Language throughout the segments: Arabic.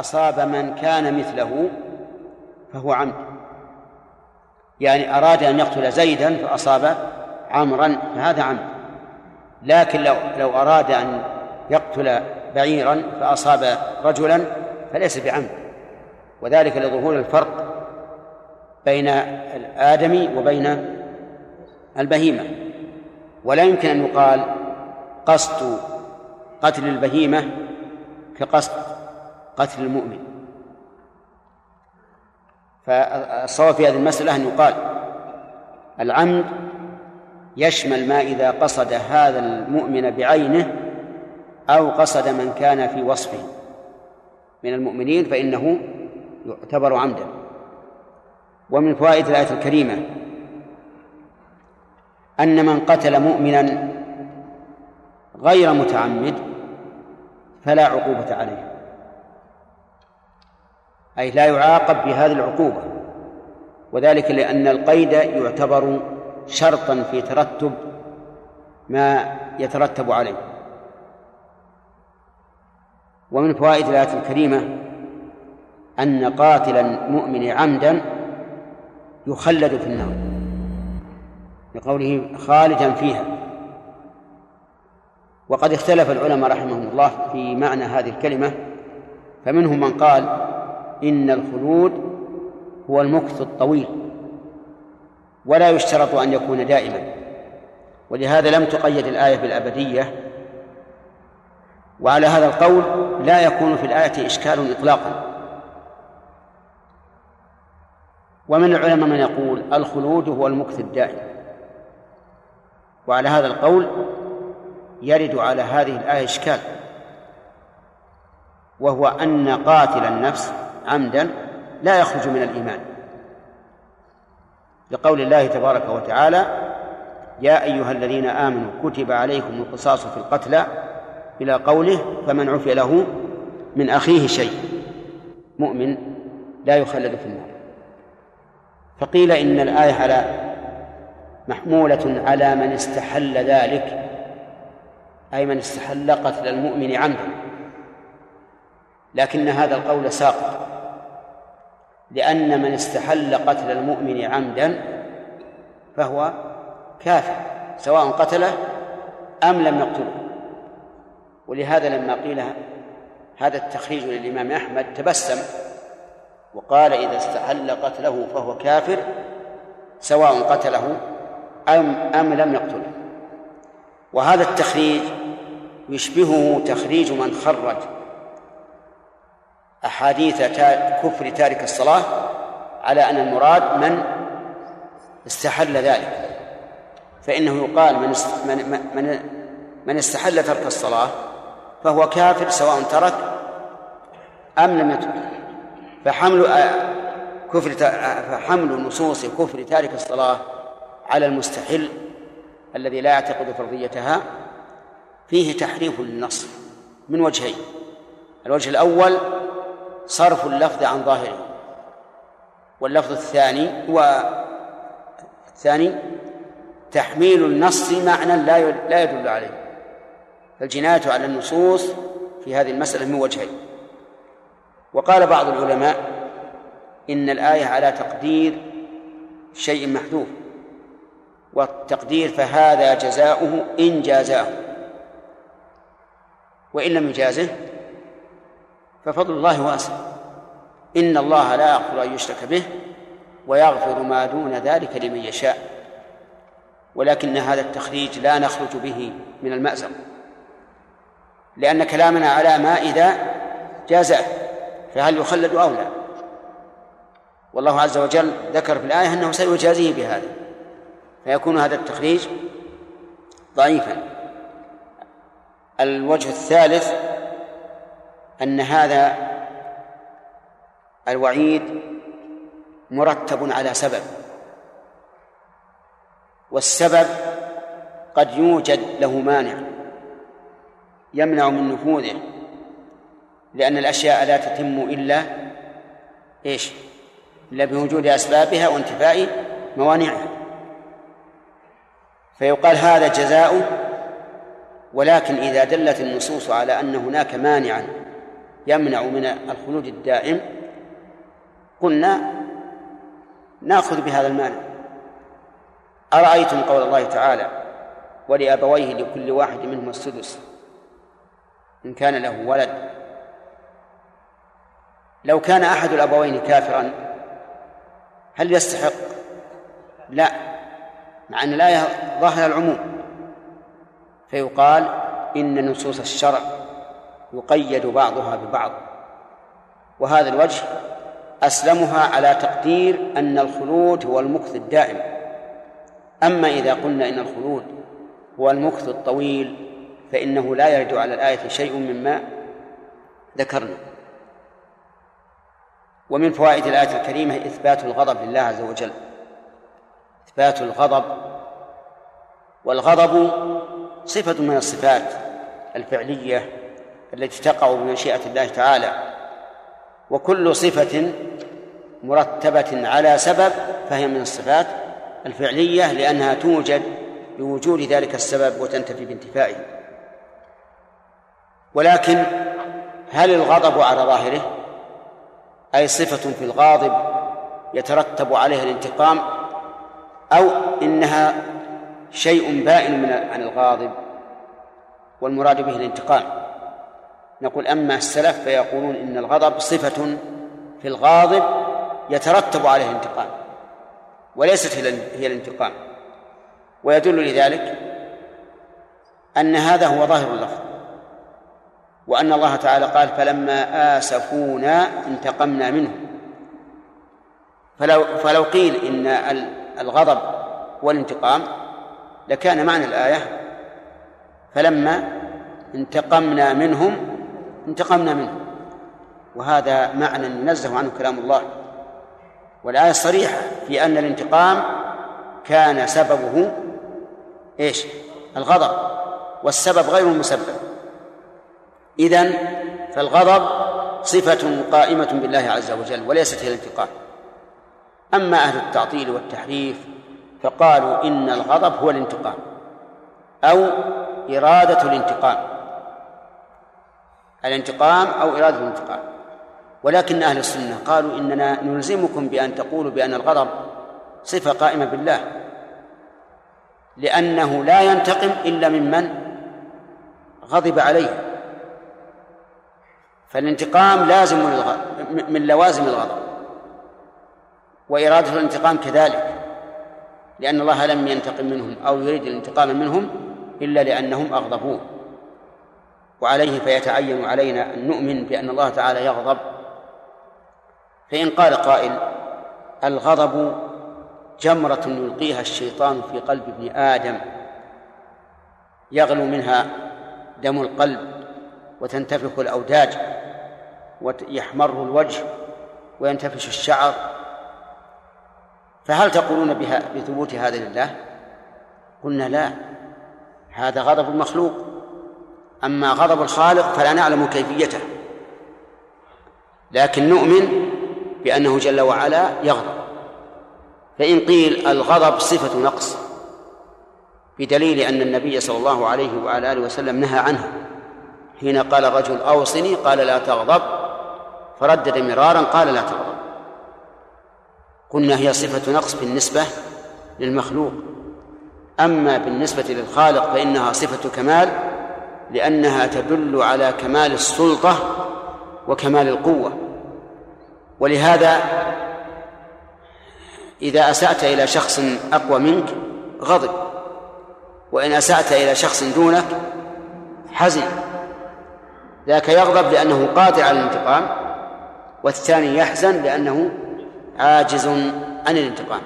فأصاب من كان مثله فهو عمد. يعني أراد أن يقتل زيدا فأصاب عمرا فهذا عمد. لكن لو لو أراد أن يقتل بعيرا فأصاب رجلا فليس بعمد. وذلك لظهور الفرق بين الآدمي وبين البهيمة. ولا يمكن أن يقال قصد قتل البهيمة كقصد قتل المؤمن. فالصواب في هذه المسألة أن يقال العمد يشمل ما إذا قصد هذا المؤمن بعينه أو قصد من كان في وصفه. من المؤمنين فإنه يعتبر عمدا. ومن فوائد الآية الكريمة أن من قتل مؤمنا غير متعمد فلا عقوبة عليه. أي لا يعاقب بهذه العقوبة. وذلك لأن القيد يعتبر شرطا في ترتب ما يترتب عليه. ومن فوائد الآية الكريمة أن قاتل المؤمن عمدا يخلد في النار لقوله خالدا فيها. وقد اختلف العلماء رحمهم الله في معنى هذه الكلمة فمنهم من قال إن الخلود هو المكث الطويل ولا يشترط أن يكون دائما. ولهذا لم تقيد الآية بالأبدية. وعلى هذا القول لا يكون في الآية إشكال إطلاقا. ومن العلماء من يقول الخلود هو المكث الدائم. وعلى هذا القول يرد على هذه الآية إشكال. وهو أن قاتل النفس عمدا لا يخرج من الإيمان. لقول الله تبارك وتعالى يا أيها الذين آمنوا كتب عليكم القصاص في القتلى إلى قوله فمن عفي له من أخيه شيء. مؤمن لا يخلد في النار. فقيل إن الآية على محمولة على من استحل ذلك أي من استحل قتل المؤمن عمدا. لكن هذا القول ساقط. لأن من استحل قتل المؤمن عمدا فهو كافر سواء قتله أم لم يقتله. ولهذا لما قيل هذا التخريج للإمام أحمد تبسم وقال إذا استحل قتله فهو كافر سواء قتله أم أم لم يقتله. وهذا التخريج يشبهه تخريج من خرج أحاديث كفر تارك الصلاة على أن المراد من استحل ذلك. فإنه يقال من من من, استحل ترك الصلاة فهو كافر سواء ترك أم لم يترك. فحمل كفر فحمل نصوص كفر تارك الصلاة على المستحل الذي لا يعتقد فرضيتها فيه تحريف للنص من وجهين. الوجه الأول صرف اللفظ عن ظاهره. واللفظ الثاني هو الثاني تحميل النص معنى لا لا يدل عليه. فالجناية على النصوص في هذه المسألة من وجهين. وقال بعض العلماء إن الآية على تقدير شيء محذوف. والتقدير فهذا جزاؤه إن جازاه. وإن لم يجازه ففضل الله واسع. إن الله لا يغفر أن يشرك به ويغفر ما دون ذلك لمن يشاء. ولكن هذا التخريج لا نخرج به من المأزق. لأن كلامنا على ما إذا جازه فهل يخلد أو لا؟ والله عز وجل ذكر في الآية أنه سيجازيه بهذا. فيكون هذا التخريج ضعيفا. الوجه الثالث أن هذا الوعيد مرتب على سبب والسبب قد يوجد له مانع يمنع من نفوذه لأن الأشياء لا تتم إلا إيش؟ إلا بوجود أسبابها وانتفاء موانعها. فيقال هذا جزاؤه ولكن إذا دلت النصوص على أن هناك مانعا يمنع من الخلود الدائم قلنا نأخذ بهذا المانع أرأيتم قول الله تعالى ولأبويه لكل واحد منهما السدس إن كان له ولد. لو كان أحد الأبوين كافرا هل يستحق؟ لا مع أن الآية ظاهر العموم. فيقال إن نصوص الشرع يقيد بعضها ببعض. وهذا الوجه أسلمها على تقدير أن الخلود هو المكث الدائم. أما إذا قلنا إن الخلود هو المكث الطويل فإنه لا يرد على الآية شيء مما ذكرنا. ومن فوائد الآية الكريمة إثبات الغضب لله عز وجل. إثبات الغضب. والغضب صفة من الصفات الفعلية التي تقع بمشيئة الله تعالى. وكل صفة مرتبة على سبب فهي من الصفات الفعلية لأنها توجد بوجود ذلك السبب وتنتفي بانتفائه. ولكن هل الغضب على ظاهره؟ أي صفة في الغاضب يترتب عليها الانتقام؟ أو إنها شيء بائن من عن الغاضب والمراد به الانتقام؟ نقول أما السلف فيقولون إن الغضب صفة في الغاضب يترتب عليه الانتقام وليست هي الانتقام. ويدل لذلك أن هذا هو ظاهر اللفظ وأن الله تعالى قال فلما آسفونا انتقمنا منهم فلو فلو قيل إن الغضب والانتقام لكان معنى الآية فلما انتقمنا منهم انتقمنا منهم وهذا معنى ينزه عنه كلام الله. والآية صريحة في أن الانتقام كان سببه إيش؟ الغضب. والسبب غير المسبب إذن فالغضب صفة قائمة بالله عز وجل وليست هي الانتقام. أما أهل التعطيل والتحريف فقالوا إن الغضب هو الانتقام أو إرادة الانتقام. الانتقام أو إرادة الانتقام. ولكن أهل السنة قالوا إننا نلزمكم بأن تقولوا بأن الغضب صفة قائمة بالله. لأنه لا ينتقم إلا ممن غضب عليه. فالانتقام لازم من لوازم الغضب. وإرادة الانتقام كذلك. لأن الله لم ينتقم منهم أو يريد الانتقام منهم إلا لأنهم أغضبوه. وعليه فيتعين علينا أن نؤمن بأن الله تعالى يغضب. فإن قال قائل الغضب جمرة يلقيها الشيطان في قلب ابن آدم. يغلو منها دم القلب وتنتفخ الأوداج ويحمر الوجه وينتفش الشعر. فهل تقولون بها بثبوت هذا لله؟ قلنا لا هذا غضب المخلوق أما غضب الخالق فلا نعلم كيفيته. لكن نؤمن بأنه جل وعلا يغضب. فإن قيل الغضب صفة نقص بدليل أن النبي صلى الله عليه وعلى آله وسلم نهى عنه. حين قال الرجل أوصني قال لا تغضب. فردد مرارا قال لا تغضب. قلنا هي صفة نقص بالنسبة للمخلوق. أما بالنسبة للخالق فإنها صفة كمال لأنها تدل على كمال السلطة وكمال القوة. ولهذا إذا أسأت إلى شخص أقوى منك غضب وإن أسأت إلى شخص دونك حزن. ذاك يغضب لأنه قادر على الانتقام والثاني يحزن لأنه عاجز عن الانتقام.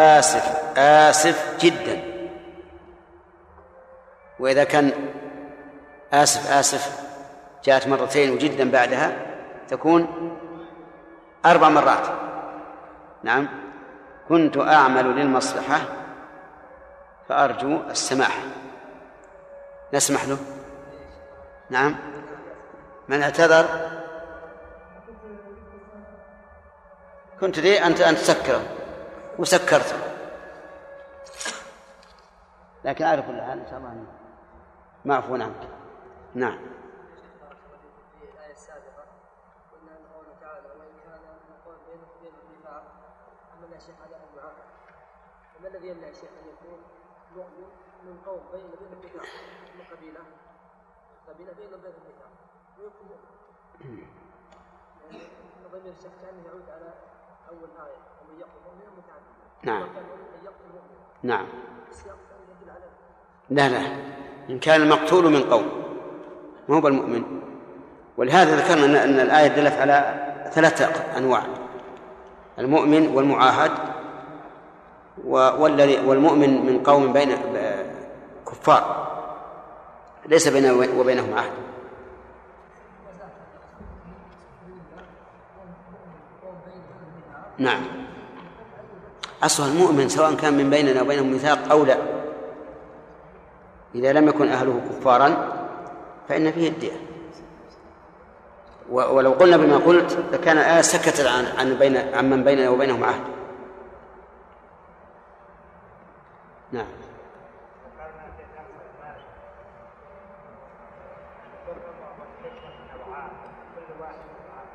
آسف آسف جدا. وإذا كان آسف آسف جاءت مرتين وجدا بعدها تكون أربع مرات. نعم. كنت أعمل للمصلحة فأرجو السماح. نسمح له؟ نعم. من اعتذر؟ كنت لي أنت أن تسكره وسكرته لكن على كل إن شاء الله. معفو عنك نعم. الذي يمنع الشيخ ان يكون مؤمن من قوم بين ميثاق من قبيله قبيله بين بينهم ميثاق ويكون مؤمن ضمير الشيخ كانه يعود على اول إيه ومن يقتل مؤمنا متعمدا نعم. يقتل مؤمنا نعم. يدل على لا لا. إن كان المقتول من قوم ما هو بالمؤمن. ولهذا ذكرنا أن الآية دلت على ثلاثة أنواع المؤمن والمعاهد والذي والمؤمن من قوم بين كفار ليس بينه وبينهم عهد. نعم. أصل المؤمن سواء كان من بيننا وبينهم ميثاق أو لا. إذا لم يكن أهله كفارا فإن فيه الدية. ولو قلنا بما قلت لكان الآية سكتت عن عن بين عن من بيننا وبينهم عهد. نعم.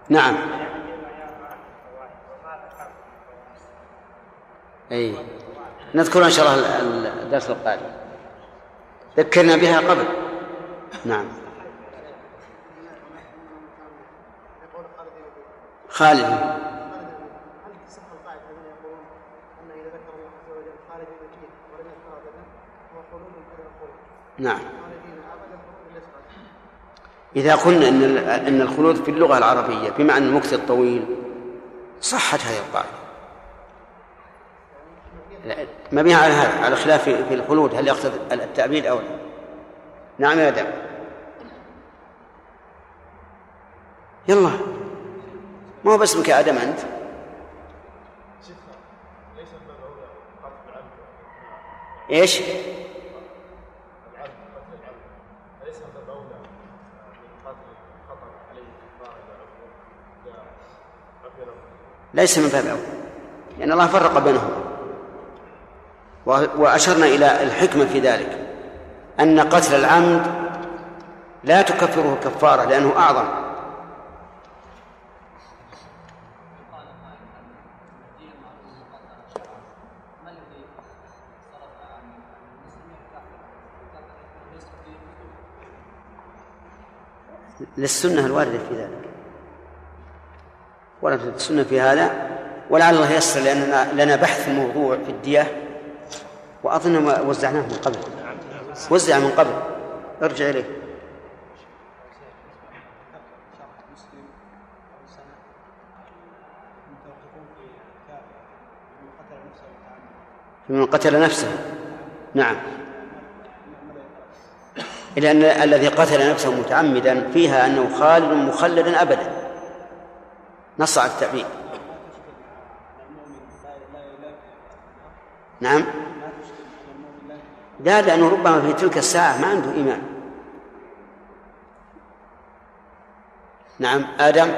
نعم. أي. نذكر إن شاء الله الدرس القادم. ذكرنا بها قبل. نعم. خالد. نعم. إذا قلنا أن أن الخلود في اللغة العربية بمعنى المكث الطويل صحت هذه القاعدة مبنيها على هذا على خلاف في الخلود هل يقصد التأبيد أو لا؟ نعم يا دم يلا. ما هو باسمك آدم أنت؟ إيش؟ ليس من باب أولى لأن الله فرق بينهما. وأشرنا إلى الحكمة في ذلك أن قتل العمد لا تكفره الكفارة لأنه أعظم. للسنة الواردة في ذلك. وردت السنة في هذا ولعل الله ييسر لأننا لنا بحث الموضوع في الدية. وأظن وزعناه من قبل. وزع من قبل. ارجع إليه. من قتل نفسه. نعم. إلى أن الذي قتل نفسه متعمدا فيها أنه خالد مخلد أبدا. نص على التأبيد نعم. لا لأنه ربما في تلك الساعة ما عنده إيمان. نعم آدم.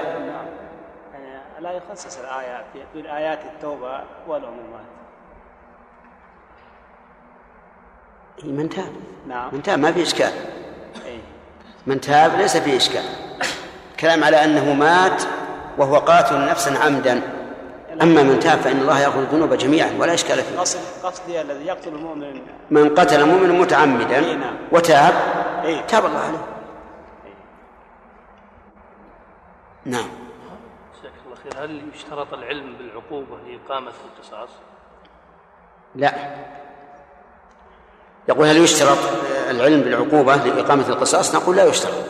لا يخصص الآيات بالآيات التوبة والعمومات من تاب. نعم. من تاب ما في إشكال. من تاب ليس فيه إشكال. كلام على أنه مات وهو قاتل نفسا عمدا. أما من تاب فإن الله يأخذ الذنوب جميعا ولا إشكال فيه. قصدي الذي يقتل المؤمن. من قتل مؤمنا متعمدا نعم. وتاب إيه؟ تاب الله عليه. نعم. جزاك الله خير هل يشترط العلم بالعقوبة لإقامة القصاص؟ لا. يقول هل يشترط العلم بالعقوبة لإقامة القصاص؟ نقول لا يشترط.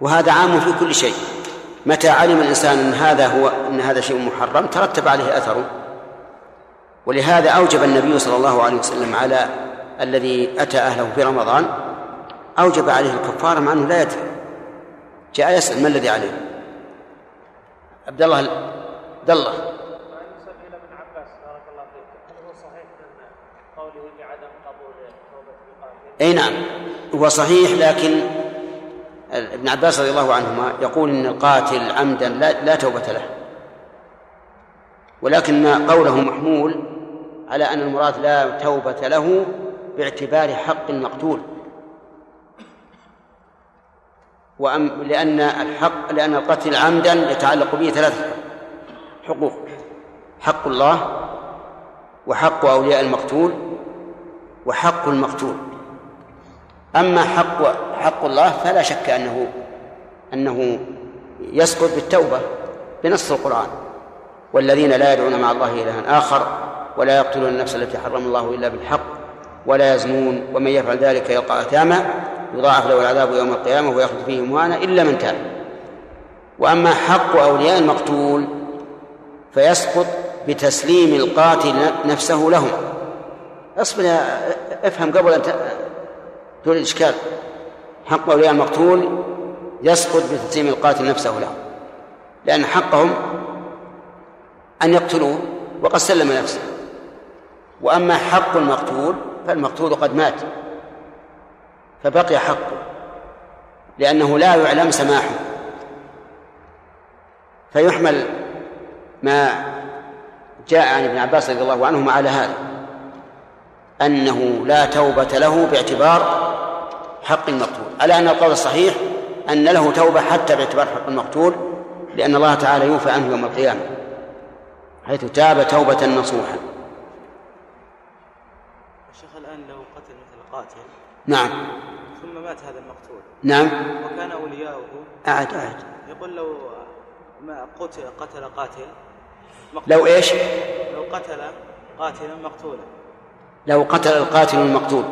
وهذا عام في كل شيء. متى علم الإنسان أن هذا هو أن هذا شيء محرم ترتب عليه أثره. ولهذا أوجب النبي صلى الله عليه وسلم على الذي أتى أهله في رمضان أوجب عليه الكفارة مع أنه لا يدري. جاء يسأل ما الذي عليه؟ عبد الله عبد الله. أي نعم هو صحيح لكن ابن عباس رضي الله عنهما يقول إن القاتل عمدا لا, لا توبة له. ولكن قوله محمول على أن المراد لا توبة له باعتبار حق المقتول وأم لأن الحق لأن القتل عمدا يتعلق به ثلاث حقوق. حق الله وحق أولياء المقتول وحق المقتول. أما حق حق الله فلا شك أنه أنه يسقط بالتوبة بنص القرآن. والذين لا يدعون مع الله إلها آخر ولا يقتلون النفس التي حرم الله إلا بالحق ولا يزنون ومن يفعل ذلك يلقى أثاما يضاعف له العذاب يوم القيامة ويخلد فيه مهانا إلا من تاب. وأما حق أولياء المقتول فيسقط بتسليم القاتل نفسه لهم. اصبر افهم قبل أن تولد إشكال. حق أولياء المقتول يسقط بتسليم القاتل نفسه له. لأن حقهم أن يقتلوه وقد سلم نفسه. وأما حق المقتول فالمقتول قد مات. فبقي حقه. لأنه لا يعلم سماحه. فيحمل ما جاء عن ابن عباس رضي الله عنهما على هذا. أنه لا توبة له باعتبار حق المقتول. على أن القول الصحيح أن له توبة حتى باعتبار حق المقتول؟ لأن الله تعالى يوفى عنه يوم القيامة حيث تاب توبة نصوحا. الشيخ الآن لو قتل مثل قاتل نعم. ثم مات هذا المقتول. نعم. وكان أولياؤه. أعد أعد. يقول لو ما قتل قتل قاتل. مقتول. لو إيش؟ لو قتل قاتلا مقتولا. لو قتل القاتل المقتول.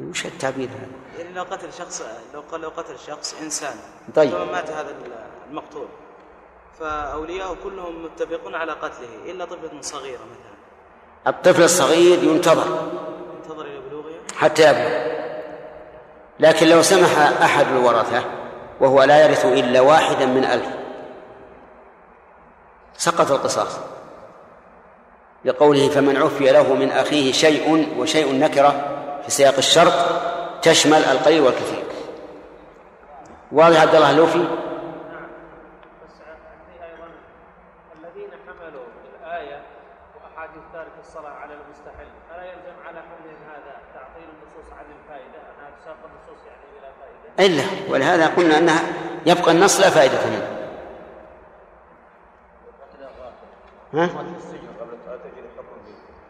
وش التعبير هذا يعني لو قتل شخص لو قال لو قتل شخص إنسان طيب. ثم مات هذا المقتول فأولياؤه كلهم متفقون على قتله إلا طفلة صغيرة مثلا. الطفل الصغير ينتظر. انتظر إلى بلوغه. حتى يبلغ. لكن لو سمح أحد الورثة وهو لا يرث إلا واحدا من ألف. سقط القصاص. لقوله فمن عفي له من أخيه شيء وشيء نكرة في سياق الشرط تشمل القليل والكثير. واضح عبد الله اللوفي؟ بس عندي أيضا الذين حملوا الآية وأحاديث تارك الصلاة على المستحل الا يلزم على حملهم هذا تعطيل النصوص عن الفائدة أنها تساق النصوص يعني إلا ولهذا قلنا أنها يبقى النص لا فائدة منه. ها؟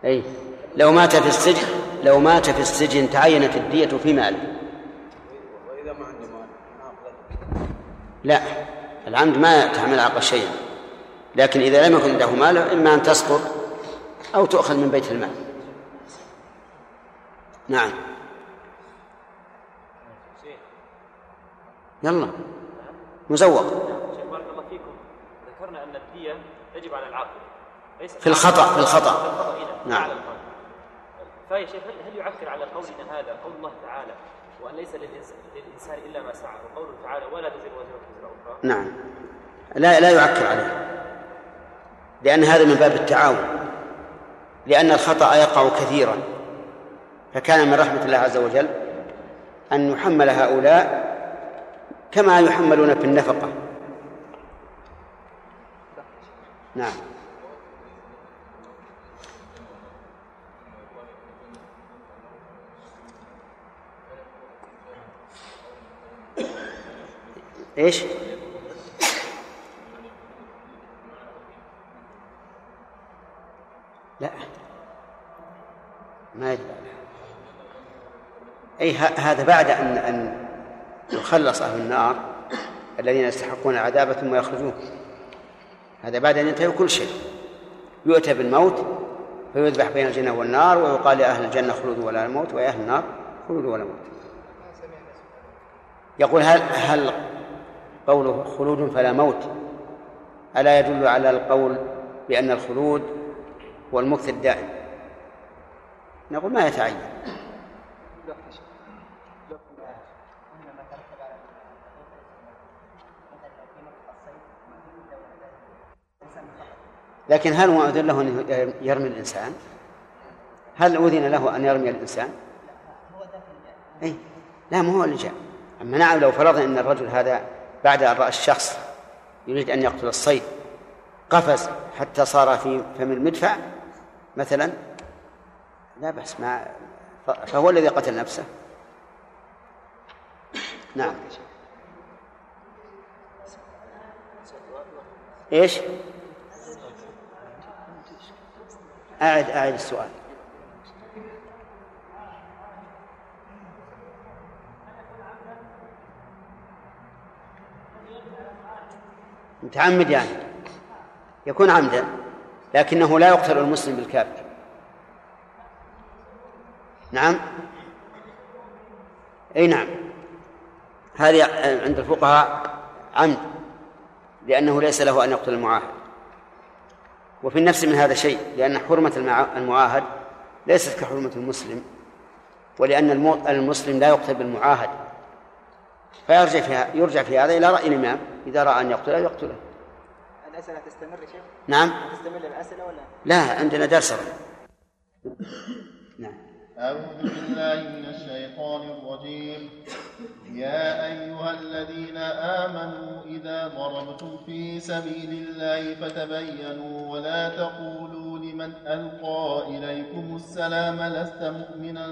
أي. لو مات في السجن لو مات في السجن تعينت الدية في ماله. لا العمد ما تحمل عقل شيئا لكن إذا لم يكن عنده مال إما أن تسقط أو تؤخذ من بيت المال. نعم. يلا. مزوق. ذكرنا أن الدية تجب على العاقل ليس في الخطأ في الخطأ. نعم. فيا شيخ هل- يعكر على قولنا هذا قول الله تعالى وأن ليس للإنس- للإنسان إلا ما سعى؟ وقوله تعالى ولا تزر وزرة وزر أخرى. نعم. لا لا يعكر عليه. لأن هذا من باب التعاون. لأن الخطأ يقع كثيرا. فكان من رحمة الله عز وجل أن يحمل هؤلاء كما يحملون في النفقة. نعم. إيش؟ لا. ما أي ه- هذا بعد أن أن يخلص أهل النار الذين يستحقون العذاب ثم يخرجون. هذا بعد أن ينتهي كل شيء. يؤتى بالموت فيذبح بين الجنة والنار ويقال لأهل الجنة خلودوا ولا موت ويا أهل النار خلودوا ولا موت. يقول هل هل قوله خلود فلا موت ألا يدل على القول بأن الخلود هو المكث الدائم نقول ما يتعين لكن هل أذن له أن يرمي الإنسان؟ هل أذن له أن يرمي الإنسان؟ أي لا ما هو اللي جاء أما نعم لو فرضنا أن الرجل هذا بعد أن رأى الشخص يريد أن يقتل الصيد قفز حتى صار في فم المدفع مثلا لا بأس ما فهو الذي قتل نفسه. نعم. إيش؟ أعد أعد السؤال. متعمد يعني. يكون عمدا لكنه لا يقتل المسلم بالكافر. نعم؟ أي نعم. هذه عند الفقهاء عمد لأنه ليس له أن يقتل المعاهد. وفي النفس من هذا شيء لأن حرمة المعاهد ليست كحرمة المسلم ولأن المسلم لا يقتل بالمعاهد. فيرجع في يرجع في هذا إلى رأي الإمام. إذا رأى أن يقتله يقتله. الأسئلة تستمر يا شيخ؟ نعم. تستمر الأسئلة ولا؟ لا عندنا درس. نعم. أعوذ بالله من الشيطان الرجيم. يا أيها الذين آمنوا إذا ضربتم في سبيل الله فتبينوا ولا تقولوا لمن ألقى إليكم السلام لست مؤمنا.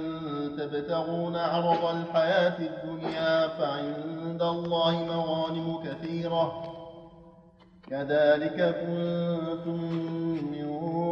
تبتغون عرض الحياة الدنيا فعند الله مغانم كثيرة. كذلك كنتم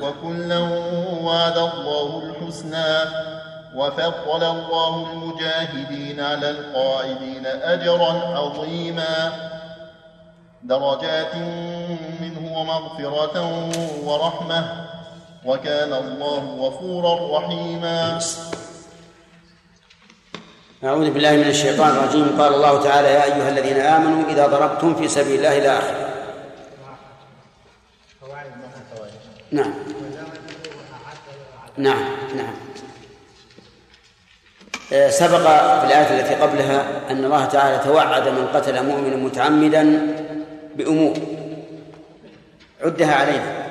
وكلا وعد الله الحسنى وفضل الله المجاهدين على القاعدين أجرا عظيما. درجات منه ومغفرة ورحمة. وكان الله غفورا رحيما. أعوذ بالله من الشيطان الرجيم. قال الله تعالى يا أيها الذين آمنوا إذا ضربتم في سبيل الله إلى آخره نعم. نعم نعم. آه، سبق في الآية التي قبلها أن الله تعالى توعد من قتل مؤمنا متعمدا بأمور عدها علينا.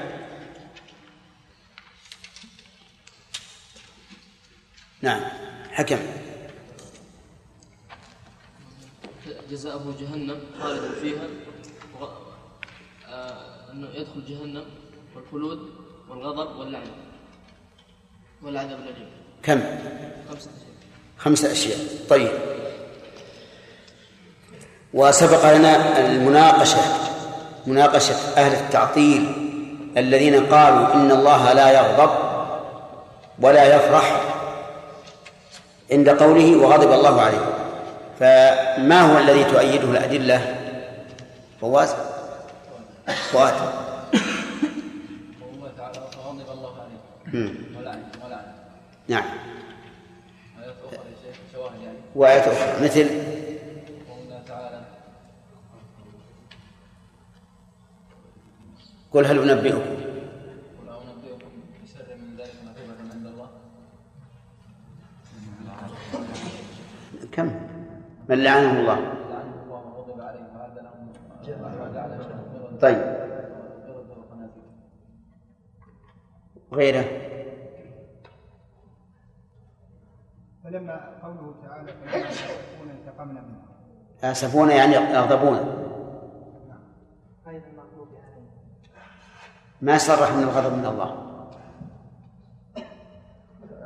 نعم حكم. جزاؤه جهنم خالدا فيها. آه... أنه يدخل جهنم والخلود والغضب واللعنة. والعذاب الأليم كم؟ خمسة أشياء. خمسة أشياء. طيب. وسبق لنا المناقشة مناقشة أهل التعطيل الذين قالوا إن الله لا يغضب ولا يفرح عند قوله وغضب الله عليه فما هو الذي تؤيده الأدلة؟ فواز. فؤاد. غضب الله عليه نعم. آيات أخرى يا شيخ شواهد يعني. وآيات أخرى. مثل؟ قل هل أنبئكم؟ كم؟ من لعنه الله. لعنه الله فلما قوله تعالى فلما انتقمنا منه. يأسفون يعني يغضبون. ما صرح من الغضب من الله؟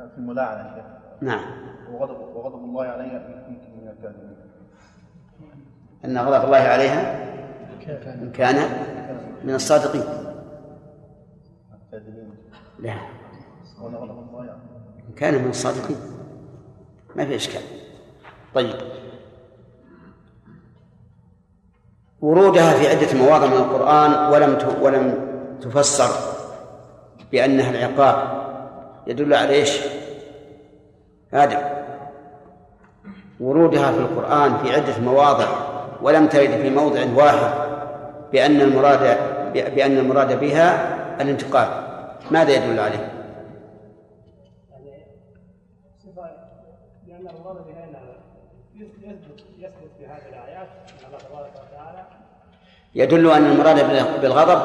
في الملاعنة يا شيخ. نعم. وغضب وغضب الله عليها يمكن من الكاذبين. أن غضب الله عليها إن كان. من الصادقين. الكاذبين. لا. إن كان من الصادقين. ما في إشكال طيب. ورودها في عدة مواضع من القرآن ولم ولم تفسر بأنها العقاب. يدل على إيش؟ آدم. ورودها في القرآن في عدة مواضع ولم ترد في موضع واحد بأن المراد بأن المراد بها الانتقام ماذا يدل عليه؟ يثبت يثبت في هذه الآيات أن الله تبارك وتعالى يدل أن المراد بالغضب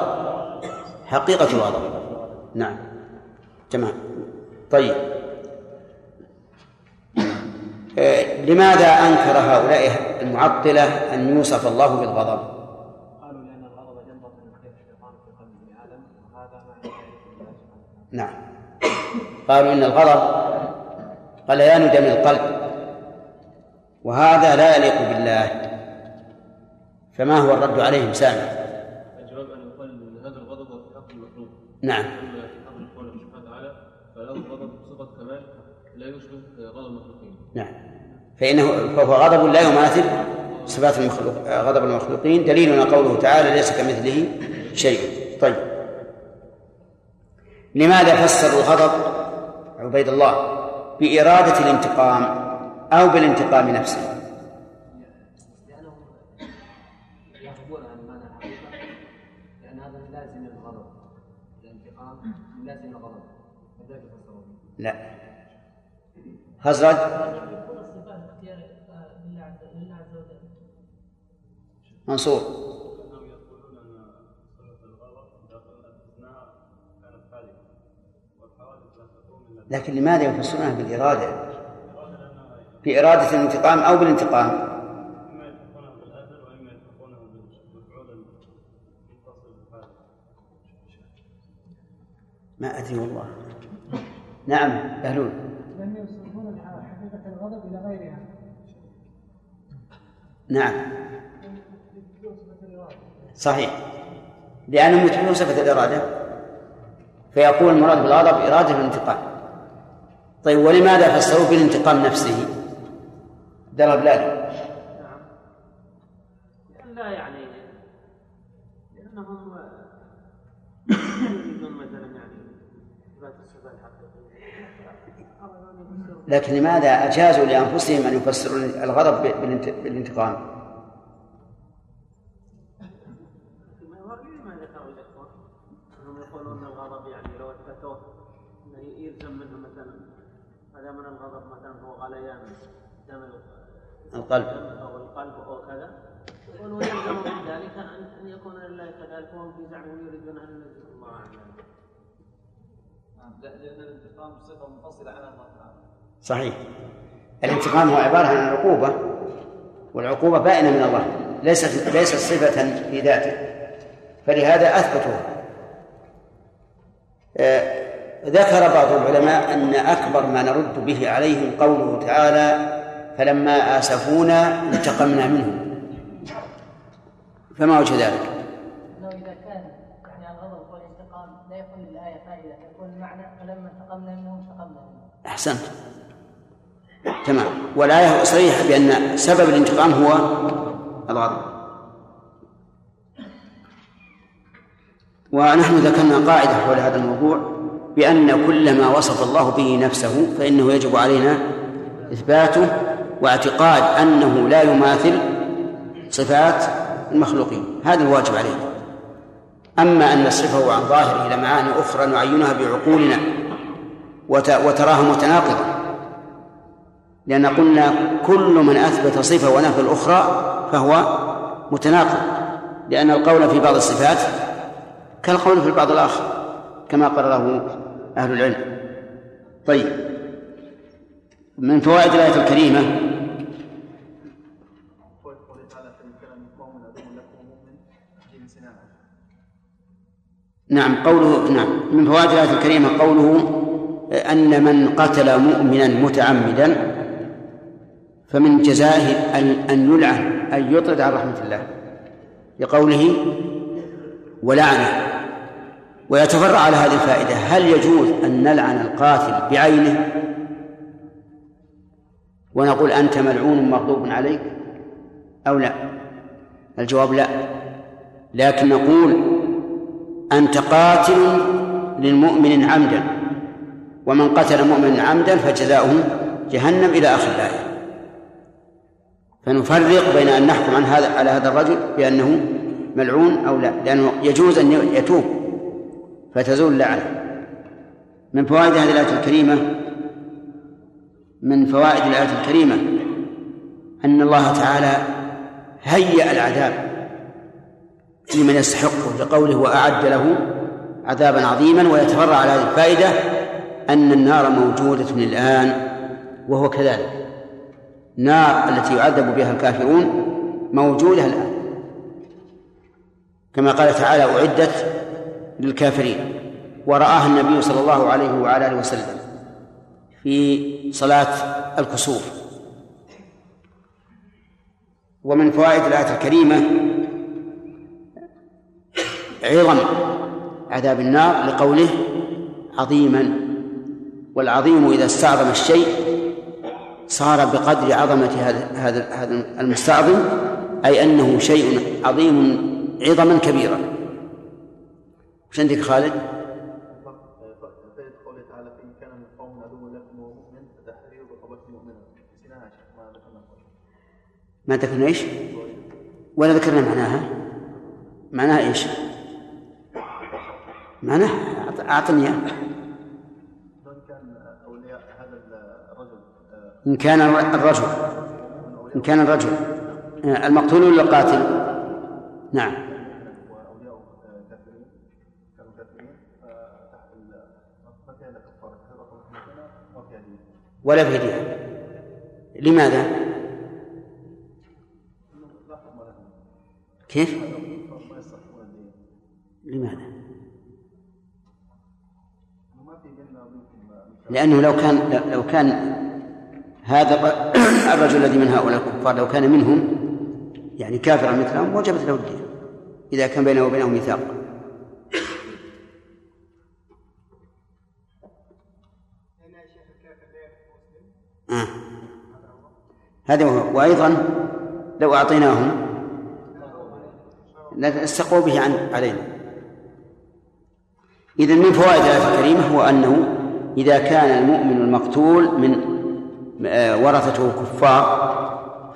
حقيقة الغضب. نعم. تمام. طيب. آه، لماذا أنكر هؤلاء المعطلة أن يوصف الله بالغضب؟ نعم. قالوا إن الغضب غليان دم القلب. وهذا لا يليق بالله. فما هو الرد عليهم سامع؟ الجواب أن يقال إن هذا الغضب في حق المخلوق نعم. لا يشبه غضب المخلوقين. نعم. فإنه فهو غضب لا يماثل صفات المخلوق غضب المخلوقين. دليلنا قوله تعالى ليس كمثله شيء. طيب. لماذا فسروا الغضب عبيد الله؟ بإرادة الانتقام أو بالانتقام نفسه. لأنهم يغضبون عن لكن لماذا يفسرونها بالإرادة؟ بإرادة الانتقام أو بالانتقام؟ ما أدري والله. نعم بهلول. لم يوصفون حقيقة الغضب إلى غيرها. نعم. صحيح. لأنهم يثبتون صفة الإرادة. فيقول المراد بالغضب إرادة الانتقام. طيب ولماذا فسروا بالانتقام نفسه؟ درب لا نعم لأن لا يعني لأنهم يريدون مثلا يعني أن يفسروا لكن لماذا أجازوا لأنفسهم أن يفسروا الغضب بالانت- بالانتقام؟ يقولون الغضب يعني لو يلزم منه مثلا دام أن الغضب مثلا هو غليان دم القلب. أو القلب أو كذا. يقولون يلزم من ذلك أن أن يكون لله كذلك وهم في زعمهم يريدون أن ينزل الله عن ذلك نعم لأن الانتقام صفة منفصلة عن الله تعالى. صحيح. الانتقام هو عبارة عن العقوبة والعقوبة بائنة من الله ليست ليست صفة في ذاته. فلهذا أثبتوها. آه، ذكر بعض العلماء أن أكبر ما نرد به عليهم قوله تعالى فلما آسفونا انتقمنا منهم. فما وجه ذلك؟ إذا كان يعني الغضب والانتقام لا يكون للايه فائدة يكون المعنى فلما انتقمنا منهم انتقمنا منهم. أحسنت. تمام. والآية صريحة بأن سبب الانتقام هو الغضب. ونحن ذكرنا قاعدة حول هذا الموضوع. بأن كل ما وصف الله به نفسه فإنه يجب علينا إثباته واعتقاد أنه لا يماثل صفات المخلوقين. هذا الواجب علينا. أما أن نصرفه عن ظاهره إلى معاني أخرى نعينها بعقولنا وت- وتراها متناقضة. لأن قلنا كل من أثبت صفة ونفى الأخرى فهو متناقض. لأن القول في بعض الصفات كالقول في البعض الآخر كما قرره أهل العلم. طيب. من فوائد الآية الكريمة؟ نعم نعم قوله نعم. من فوائد الآية الكريمة قوله أن من قتل مؤمنا متعمدا فمن جزائه أن أن يلعن أن يطرد عن رحمة الله. لقوله ولعنه. ويتفرع على هذه الفائدة. هل يجوز أن نلعن القاتل بعينه؟ ونقول أنت ملعون مغضوب عليك؟ أو لا؟ الجواب لا. لكن نقول أنت قاتل للمؤمن عمدا ومن قتل مؤمنا عمدا فجزاؤه جهنم إلى آخر الآية. فنفرق بين أن نحكم عن هذا على هذا الرجل بأنه ملعون أو لا لأنه يجوز أن يتوب. فتزول اللعنة من فوائد هذه الآية الكريمة من فوائد الآية الكريمة أن الله تعالى هيأ العذاب لمن يستحقه لقوله وأعد له عذابا عظيما ويتفرع على هذه الفائدة أن النار موجودة الآن وهو كذلك. النار التي يعذب بها الكافرون موجودة الآن. كما قال تعالى أعدت للكافرين. ورآها النبي صلى الله عليه وعلى آله وسلم في صلاة الكسوف. ومن فوائد الآية الكريمة عظم عذاب النار لقوله عظيما. والعظيم إذا استعظم الشيء صار بقدر عظمة هذا هذا هذا المستعظم أي أنه شيء عظيم عظما كبيرا. وش عندك خالد؟ ما ذكرنا إيش؟ ولا ذكرنا معناها معناها إيش؟ معناها أعطني إياه. من كان الرجل إن كان الرجل المقتول ولا القاتل؟ نعم وأولياء آه، كافرين كانوا كافرين فتحت ال- ما كان كفارة تحرير رقبة مؤمنة وما فيها ولا لماذا؟ لا حكم لهم كيف؟ لماذا؟ في لأنه لو كان لو كان هذا الر- الرجل الذي من هؤلاء الكفار لو كان منهم يعني كافرا مثلهم وجبت له الدين إذا كان بينه وبينهم ميثاق هذا هو وأيضا لو أعطيناهم لاستقوا به عن علينا. إذا من فوائد الآية الكريمة هو أنه إذا كان المؤمن المقتول من آه، ورثته كفار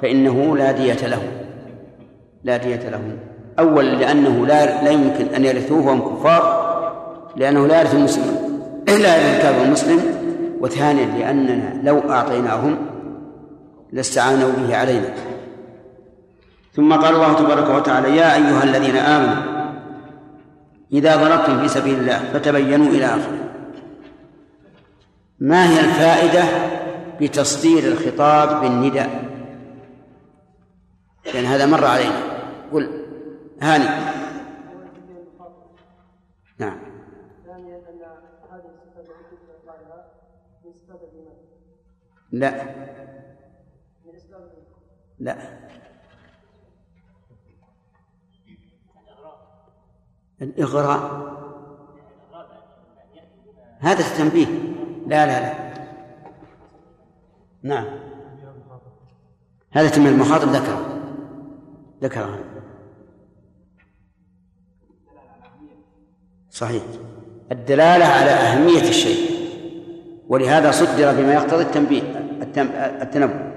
فإنه لا دية له. لا دية له. أولا لأنه لا لا يمكن أن يرثوه وهم كفار لأنه لا يرث المسلم لا يرث الكافر المسلم. وثانيا لأننا لو أعطيناهم لاستعانوا به علينا. ثم قال الله تبارك وتعالى يا أيها الذين آمنوا إذا ضربتم في سبيل الله فتبينوا إلى آخره. ما هي الفائدة بتصدير الخطاب بالنداء؟ لأن هذا مر علينا. قل هاني. نعم. ثانيا ان هذه الصفه التي قالها من صفات الايمان لا من اسلام لا. الإغراء. هذا التنبيه. لا لا لا. نعم. هذا تنبيه المخاطب ذكره ذكره صحيح. الدلالة على أهمية الشيء. ولهذا صدر بما يقتضي التنبيه التنبه.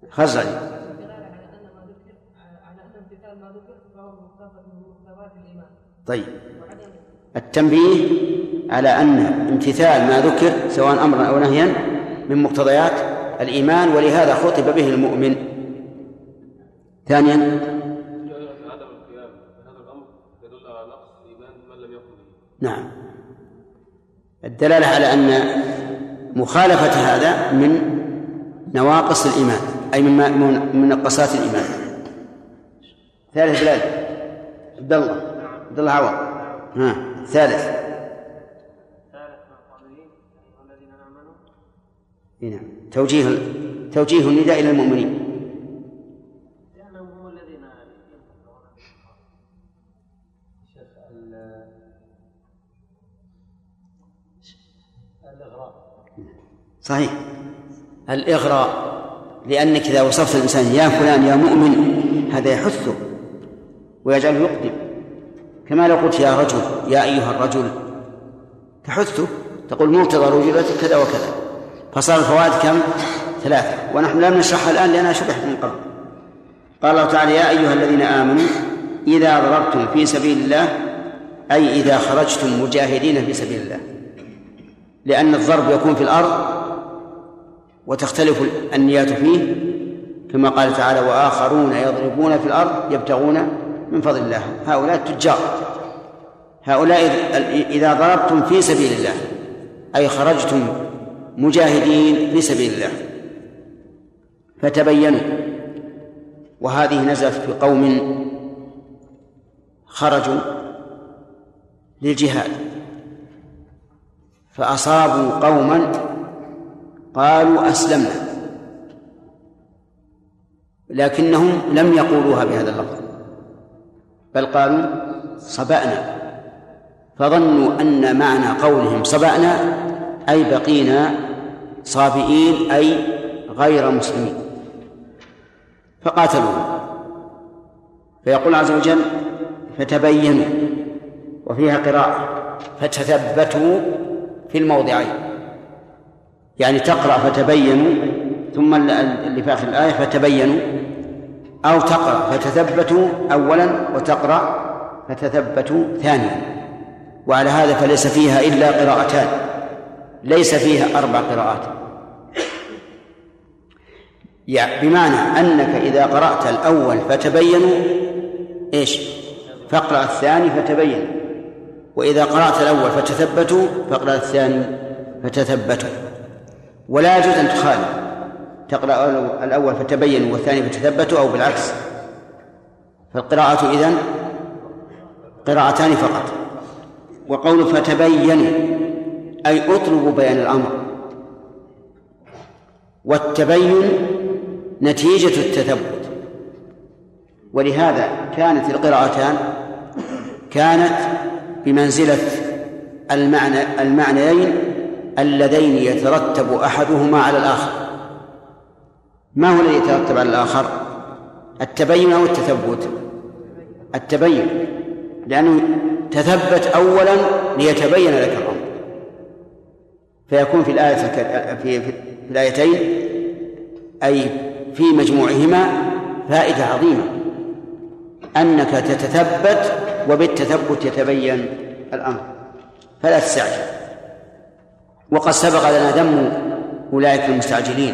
الايمان طيب. التنبيه على أن امتثال ما ذكر سواء أمرا أو نهيا من مقتضيات الإيمان ولهذا خطب به المؤمن. ثانيا. نعم. الدلالة على أن مخالفة هذا من نواقص الإيمان. أي من من منقصات الإيمان. ثالث بلال. عبد الله. عبد الله عوض. ها ثالث. ثالث مع قوله يا ايها الذين امنوا إي نعم. توجيه توجيه النداء إلى المؤمنين. صحيح. الإغراء. لأنك إذا وصفت الإنسان يا فلان يا مؤمن هذا يحثه ويجعله يقدم كما لو قلت يا رجل يا أيها الرجل تحثه تقول مقتضى رجولتك كذا وكذا. فصار الفوائد كم؟ ثلاثة. ونحن لم نشرحها الآن لأنها شرحت من قبل. قال الله تعالى يا أيها الذين آمنوا إذا ضربتم في سبيل الله أي إذا خرجتم مجاهدين في سبيل الله. لأن الضرب يكون في الأرض وتختلف النيات فيه كما قال تعالى وآخرون يضربون في الأرض يبتغون من فضل الله. هؤلاء التجار. هؤلاء إذا ضربتم في سبيل الله أي خرجتم مجاهدين في سبيل الله فتبينوا. وهذه نزلت في قوم خرجوا للجهاد فأصابوا قوما قالوا أسلمنا. لكنهم لم يقولوها بهذا اللفظ. بل قالوا صبأنا. فظنوا أن معنى قولهم صبأنا أي بقينا صابئين أي غير مسلمين. فقاتلوهم فيقول عز وجل فتبينوا. وفيها قراءة فتثبتوا في الموضعين. يعني تقرأ فتبينوا ثم اللي في آخر الآية فتبينوا أو تقرأ فتثبتوا أولا وتقرأ فتثبتوا ثانيا. وعلى هذا فليس فيها إلا قراءتان ليس فيها أربع قراءات. يعني بمعنى أنك إذا قرأت الأول فتبينوا إيش؟ فاقرأ الثاني فتبين وإذا قرأت الأول فتثبتوا فاقرأ الثاني فتثبتوا. ولا يجوز أن تخالف. تقرأ الأول فتبينوا والثاني فتثبتوا أو بالعكس. فالقراءة إذن قراءتان فقط. وقول فتبينوا أي أطلبوا بيان الأمر. والتبين نتيجة التثبت. ولهذا كانت القراءتان كانت بمنزلة المعنى المعنيين اللذين يترتب أحدهما على الآخر. ما هو الذي يترتب على الآخر؟ التبين أو التثبت؟ التبين. لأنه تثبت أولا ليتبين لك الأمر. فيكون في الآية في, في الآيتين أي في مجموعهما فائدة عظيمة. أنك تتثبت وبالتثبت يتبين الأمر. فلا تستعجل. وقد سبق لنا ذم أولئك المستعجلين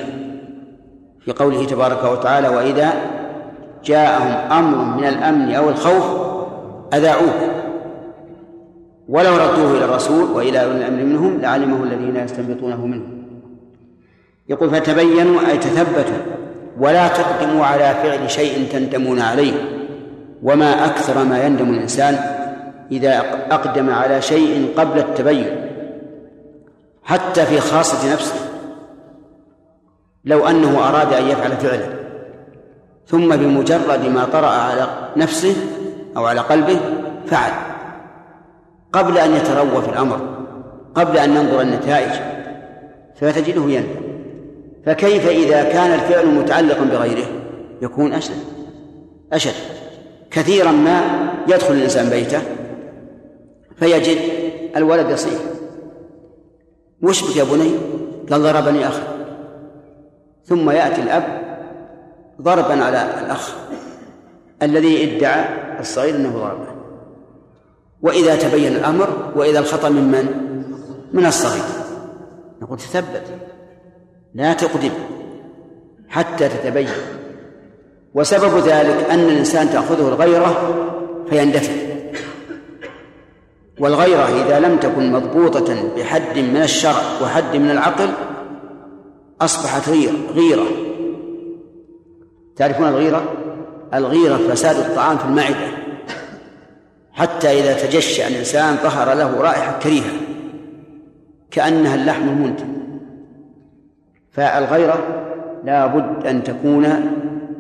في قوله تبارك وتعالى وإذا جاءهم أمر من الأمن أو الخوف أذاعوه ولو ردوه إلى الرسول وإلى أولي الأمر منهم لعلمه الذين يستنبطونه منهم. يقول فتبينوا أي تثبتوا ولا تقدموا على فعل شيء تندمون عليه وما أكثر ما يندم الإنسان إذا أقدم على شيء قبل التبين. حتى في خاصة نفسه. لو أنه أراد أن يفعل فعلا ثم بمجرد ما طرأ على نفسه أو على قلبه فعل. قبل أن يتروى في الأمر. قبل أن ننظر النتائج. فتجده يندم فكيف إذا كان الفعل متعلقا بغيره؟ يكون أشد أشد. كثيرا ما يدخل الإنسان بيته. فيجد الولد يصيح. وش بك يا بني؟ قال ضربني أخي ثم يأتي الأب ضربا على الأخ الذي ادعى الصغير أنه ضربه وإذا تبين الأمر وإذا الخطأ من من؟ من الصغير. نقول تثبت. لا تقدم حتى تتبين. وسبب ذلك أن الإنسان تأخذه الغيرة فيندفع. والغيرة إذا لم تكن مضبوطة بحد من الشرع وحد من العقل أصبحت غيرة غيرة تعرفون الغيرة؟ الغيرة فساد الطعام في المعدة حتى إذا تجشأ الإنسان ظهر له رائحة كريهة كأنها اللحم المنتن فالغيرة لا بد أن تكون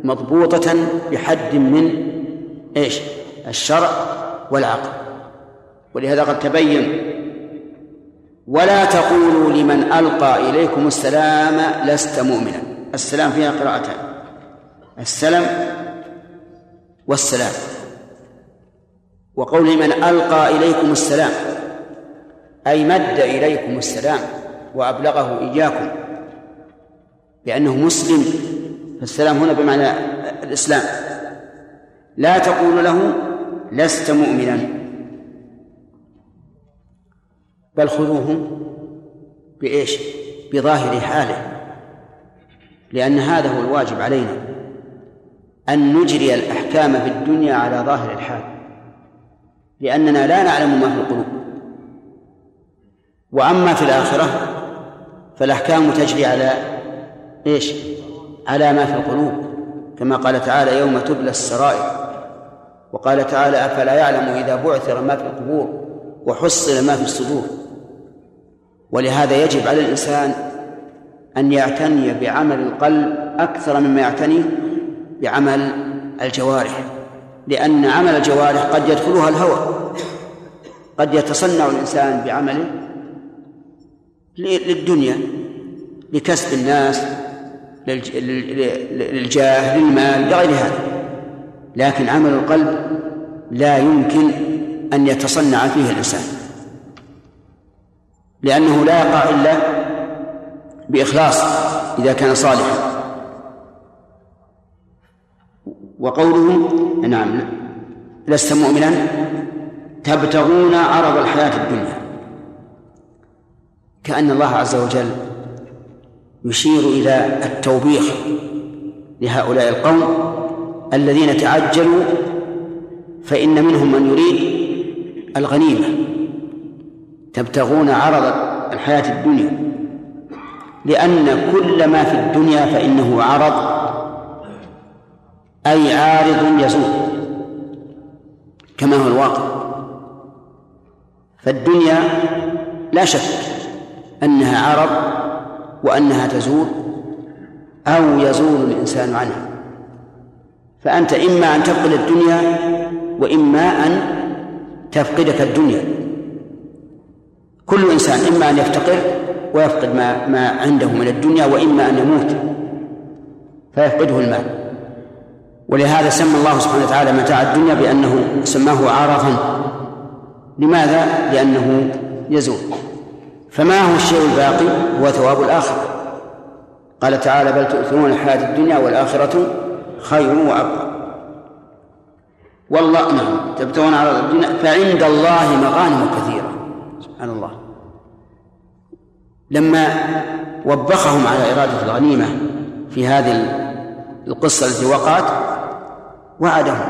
مضبوطة بحد من إيش؟ الشرع والعقل ولهذا قد تبين ولا تقولوا لمن ألقى إليكم السلام لست مؤمنا. السلام فيها قراءتان. السلم والسلام. وقول من ألقى إليكم السلام أي مد إليكم السلام وأبلغه إياكم لأنه مسلم فالسلام هنا بمعنى الإسلام. لا تقول له لست مؤمنا. بل خذوه بإيش؟ بظاهر حاله. لأن هذا هو الواجب علينا أن نجري الأحكام في الدنيا على ظاهر الحال. لأننا لا نعلم ما في القلوب. وأما في الآخرة فالأحكام تجري على إيش؟ على ما في القلوب. كما قال تعالى يوم تبلى السرائر. وقال تعالى أفلا يعلم إذا بعثر ما في القبور وحصل ما في الصدور. ولهذا يجب على الإنسان أن يعتني بعمل القلب أكثر مما يعتني بعمل الجوارح لأن عمل الجوارح قد يدخلها الهوى قد يتصنع الإنسان بعمله للدنيا لكسب الناس للجاه للمال لغير هذا. لكن عمل القلب لا يمكن أن يتصنع فيه الإنسان. لأنه لا يقع إلا بإخلاص إذا كان صالحا. وقوله نعم لست مؤمنا تبتغون عرض الحياة الدنيا. كأن الله عز وجل يشير إلى التوبيخ لهؤلاء القوم الذين تعجلوا فإن منهم من يريد الغنيمة. تبتغون عرض الحياة الدنيا. لأن كل ما في الدنيا فإنه عرض أي عارض يزول كما هو الواقع. فالدنيا لا شك أنها عرض وأنها تزول أو يزول الإنسان عنها. فأنت إما أن تفقد الدنيا وإما أن تفقدك الدنيا. كل إنسان إما أن يفتقر ويفقد ما ما عنده من الدنيا وإما أن يموت فيفقده المال. ولهذا سمى الله سبحانه وتعالى متاع الدنيا بأنه سماه عرضا لماذا؟ لأنه يزول. فما هو الشيء الباقي؟ هو ثواب الآخرة. قال تعالى بل تؤثرون الحياة الدنيا والآخرة خير وأبقى. والله نعم تبتغون على الدنيا فعند الله مغانم كثيرة. سبحان الله. لما وبخهم على إرادة الغنيمة في هذه القصة التي وقعت وعدهم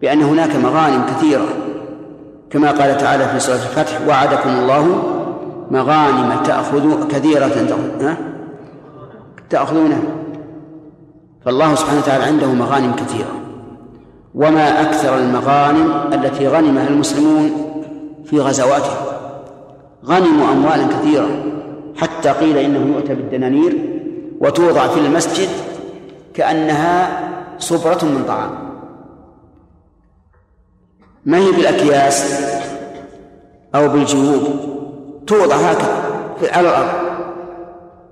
بأن هناك مغانم كثيرة. كما قال تعالى في سورة الفتح وعدكم الله مغانم تأخذوا كثيرة تأخذونها فالله سبحانه وتعالى عنده مغانم كثيرة. وما أكثر المغانم التي غنمها المسلمون في غزواتهم غنموا أموالا كثيرة. حتى قيل إنه يؤتى بالدنانير وتوضع في المسجد كأنها صبرة من طعام. ما هي بالأكياس أو بالجيوب؟ توضع هكذا على الأرض.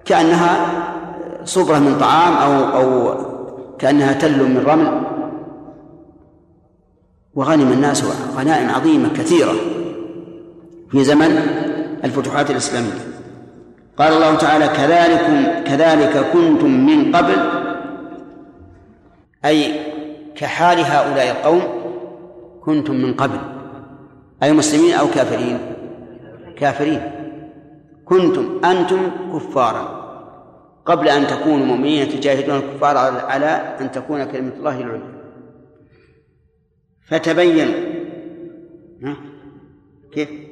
كأنها صبرة من طعام أو أو كأنها تل من رمل. وغنم الناس غنائم عظيمة كثيرة. في زمن الفتوحات الإسلامية. قال الله تعالى كذلكم كذلك كنتم من قبل. أي كحال هؤلاء القوم كنتم من قبل. أي مسلمين أو كافرين؟ كافرين. كنتم أنتم كفارا. قبل أن تكونوا مؤمنين تجاهدون الكفار على أن تكون كلمة الله العليا. فتبين. كيف؟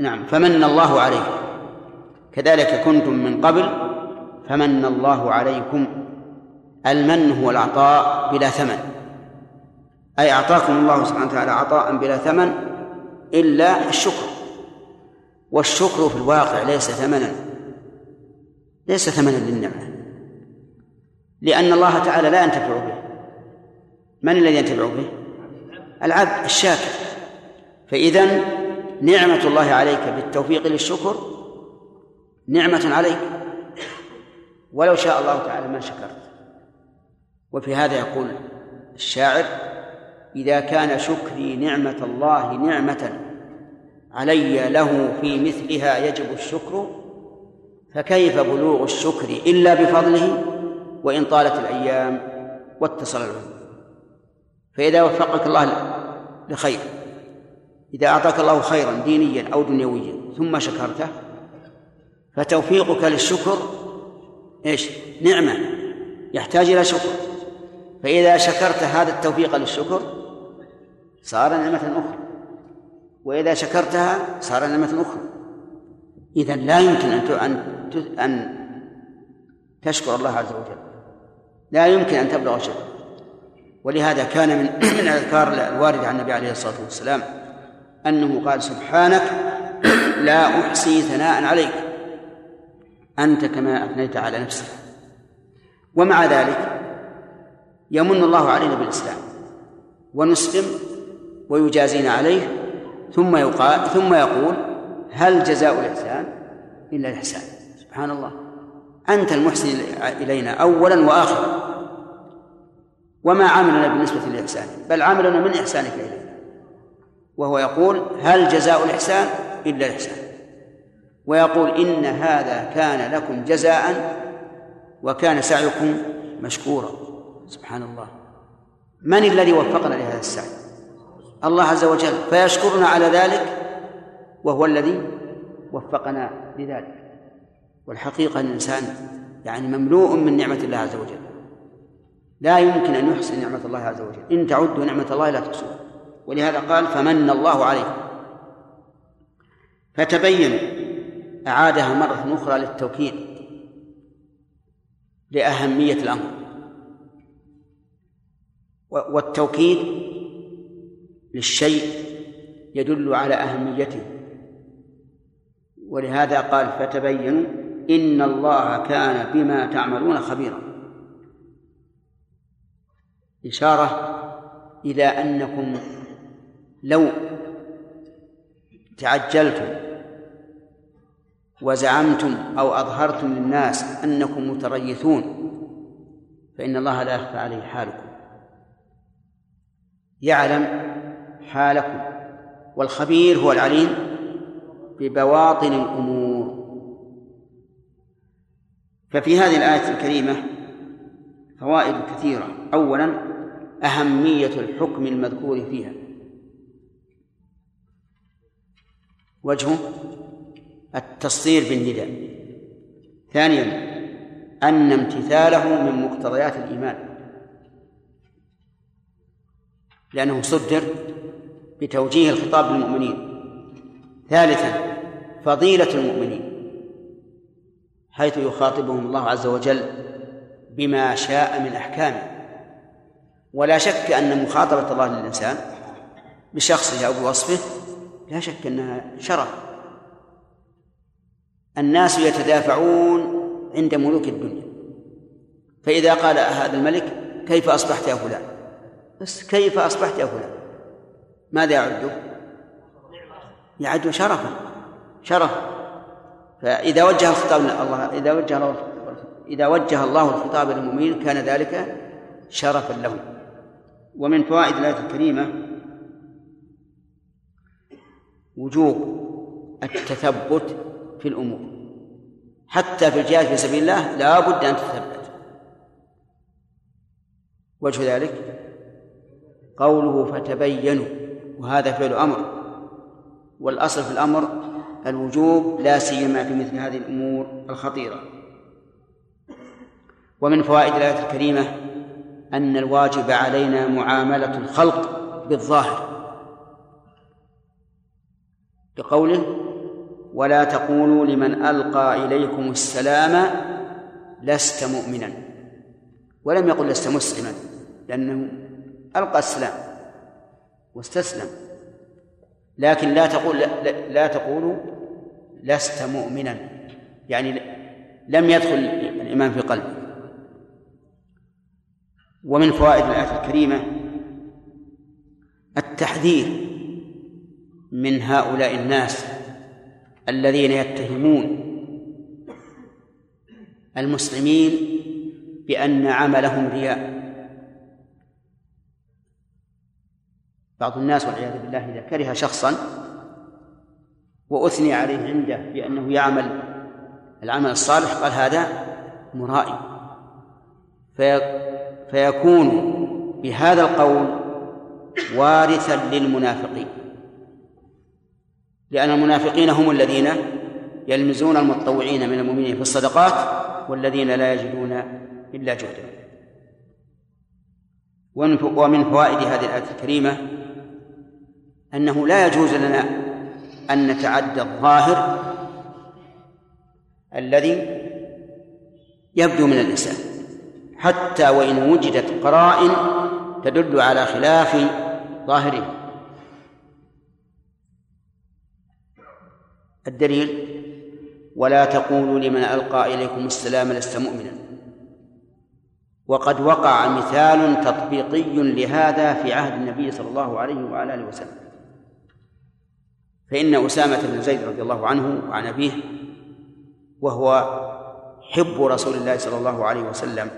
نعم فمن الله عليكم. كذلك كنتم من قبل فمن الله عليكم. المن هو العطاء بلا ثمن. أي أعطاكم الله سبحانه وتعالى عطاء بلا ثمن إلا الشكر. والشكر في الواقع ليس ثمنا. ليس ثمنا للنعمة. لأن الله تعالى لا ينتفع به. من الذي ينتفع به؟ العبد الشاكر. فإذا نعمة الله عليك بالتوفيق للشكر نعمة عليك. ولو شاء الله تعالى ما شكرت. وفي هذا يقول الشاعر إذا كان شكري نعمة الله نعمة علي له في مثلها يجب الشكر فكيف بلوغ الشكر إلا بفضله؟ وإن طالت الأيام واتصل العمر. فإذا وفقك الله لخير. إذا أعطاك الله خيرا دينيا أو دنيويا ثم شكرته فتوفيقك للشكر إيش؟ نعمة يحتاج إلى شكر. فإذا شكرت هذا التوفيق للشكر صار نعمة أخرى. وإذا شكرتها صار نعمة أخرى. إذا لا يمكن أن أن تشكر الله عز وجل. لا يمكن أن تبلغ شيء ولهذا كان من من الأذكار الواردة عن النبي عليه الصلاة والسلام أنه قال سبحانك لا أحصي ثناء عليك. أنت كما أثنيت على نفسك. ومع ذلك يمن الله علينا بالإسلام. ونسلم ويجازينا عليه. ثم يقال ثم يقول هل جزاء الإحسان إلا الإحسان؟ سبحان الله. أنت المحسن إلينا أولا وآخرا. وما عملنا بالنسبة للإحسان. بل عملنا من إحسانك إلينا وهو يقول هل جزاء الإحسان؟ إلا الإحسان. ويقول إن هذا كان لكم جزاء وكان سعيكم مشكورا. سبحان الله. من الذي وفقنا لهذا السعي؟ الله عز وجل. فيشكرنا على ذلك وهو الذي وفقنا لذلك. والحقيقة أن الإنسان يعني مملوء من نعمة الله عز وجل. لا يمكن أن يحسن نعمة الله عز وجل. إن تعدوا نعمة الله لا تحصوها ولهذا قال فمن الله عليكم فتبين أعادها مرة أخرى للتوكيد لأهمية الأمر. والتوكيد للشيء يدل على أهميته. ولهذا قال فتبينوا إن الله كان بما تعملون خبيرا. إشارة إلى أنكم لو تعجلتم وزعمتم أو أظهرتم للناس أنكم متريثون فإن الله لا يخفى عليه حالكم. يعلم حالكم والخبير هو العليم ببواطن الأمور. ففي هذه الآية الكريمة فوائد كثيرة. أولا أهمية الحكم المذكور فيها. وجهه التصدير بالنداء. ثانيا أن امتثاله من مقتضيات الإيمان. لأنه صدر بتوجيه الخطاب للمؤمنين. ثالثا فضيلة المؤمنين حيث يخاطبهم الله عز وجل بما شاء من أحكامه. ولا شك أن مخاطبة الله للإنسان بشخصه أو بوصفه لا شك أنها شرف. الناس يتدافعون عند ملوك الدنيا. فإذا قال هذا الملك كيف أصبحت يا فلان؟ بس كيف أصبحت يا فلان؟ ماذا يعد؟ يعد شرفا. شرف. فإذا وجه الخطاب الله إذا وجه الله إذا وجه الله الخطاب للمؤمنين كان ذلك شرفا لهم. ومن فوائد الآية الكريمة وجوب التثبت في الأمور. حتى في الجهاد في سبيل الله لا بد أن تثبت وجه ذلك قوله فتبينوا وهذا فعل أمر. والأصل في الأمر الوجوب لا سيما في مثل هذه الأمور الخطيرة. ومن فوائد الآية الكريمة أن الواجب علينا معاملة الخلق بالظاهر. بقوله ولا تقولوا لمن ألقى إليكم السلام لست مؤمنا. ولم يقل لست مسلما لأنه ألقى السلام واستسلم. لكن لا تقول لا, لا تقولوا لست مؤمنا. يعني لم يدخل الإيمان في قلبه ومن فوائد الآية الكريمة التحذير من هؤلاء الناس الذين يتهمون المسلمين بأن عملهم رياء. بعض الناس والعياذ بالله إذا كره شخصا وأثني عليه عنده بأنه يعمل العمل الصالح قال هذا مرائي. في فيكون بهذا القول وارثا للمنافقين. لأن المنافقين هم الذين يلمزون المتطوعين من المؤمنين في الصدقات والذين لا يجدون إلا جهدا. ومن فوائد هذه الآية الكريمة أنه لا يجوز لنا أن نتعدى الظاهر الذي يبدو من الإنسان حتى وإن وجدت قرائن تدل على خلاف ظاهره. الدليل ولا تقولوا لمن ألقى إليكم السلام لست مؤمنا. وقد وقع مثال تطبيقي لهذا في عهد النبي صلى الله عليه وعلى آله وسلم. فإن أسامة بن زيد رضي الله عنه وعن أبيه وهو حب رسول الله صلى الله عليه وسلم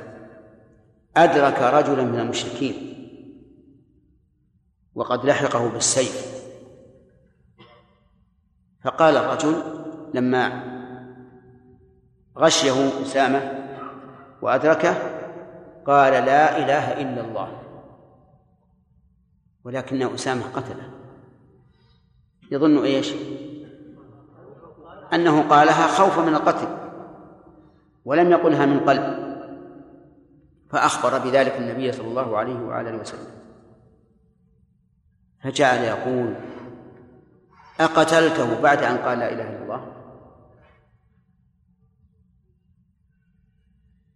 أدرك رجلا من المشركين وقد لحقه بالسيف. فقال الرجل لما غشيه أسامة وأدركه قال لا إله إلا الله ولكن أسامة قتله يظن إيش؟ أنه قالها خوفا من القتل ولم يقلها من قلب فأخبر بذلك النبي صلى الله عليه وآله وسلم فجعل يقول أقتلته بعد أن قال لا إله إلا الله؟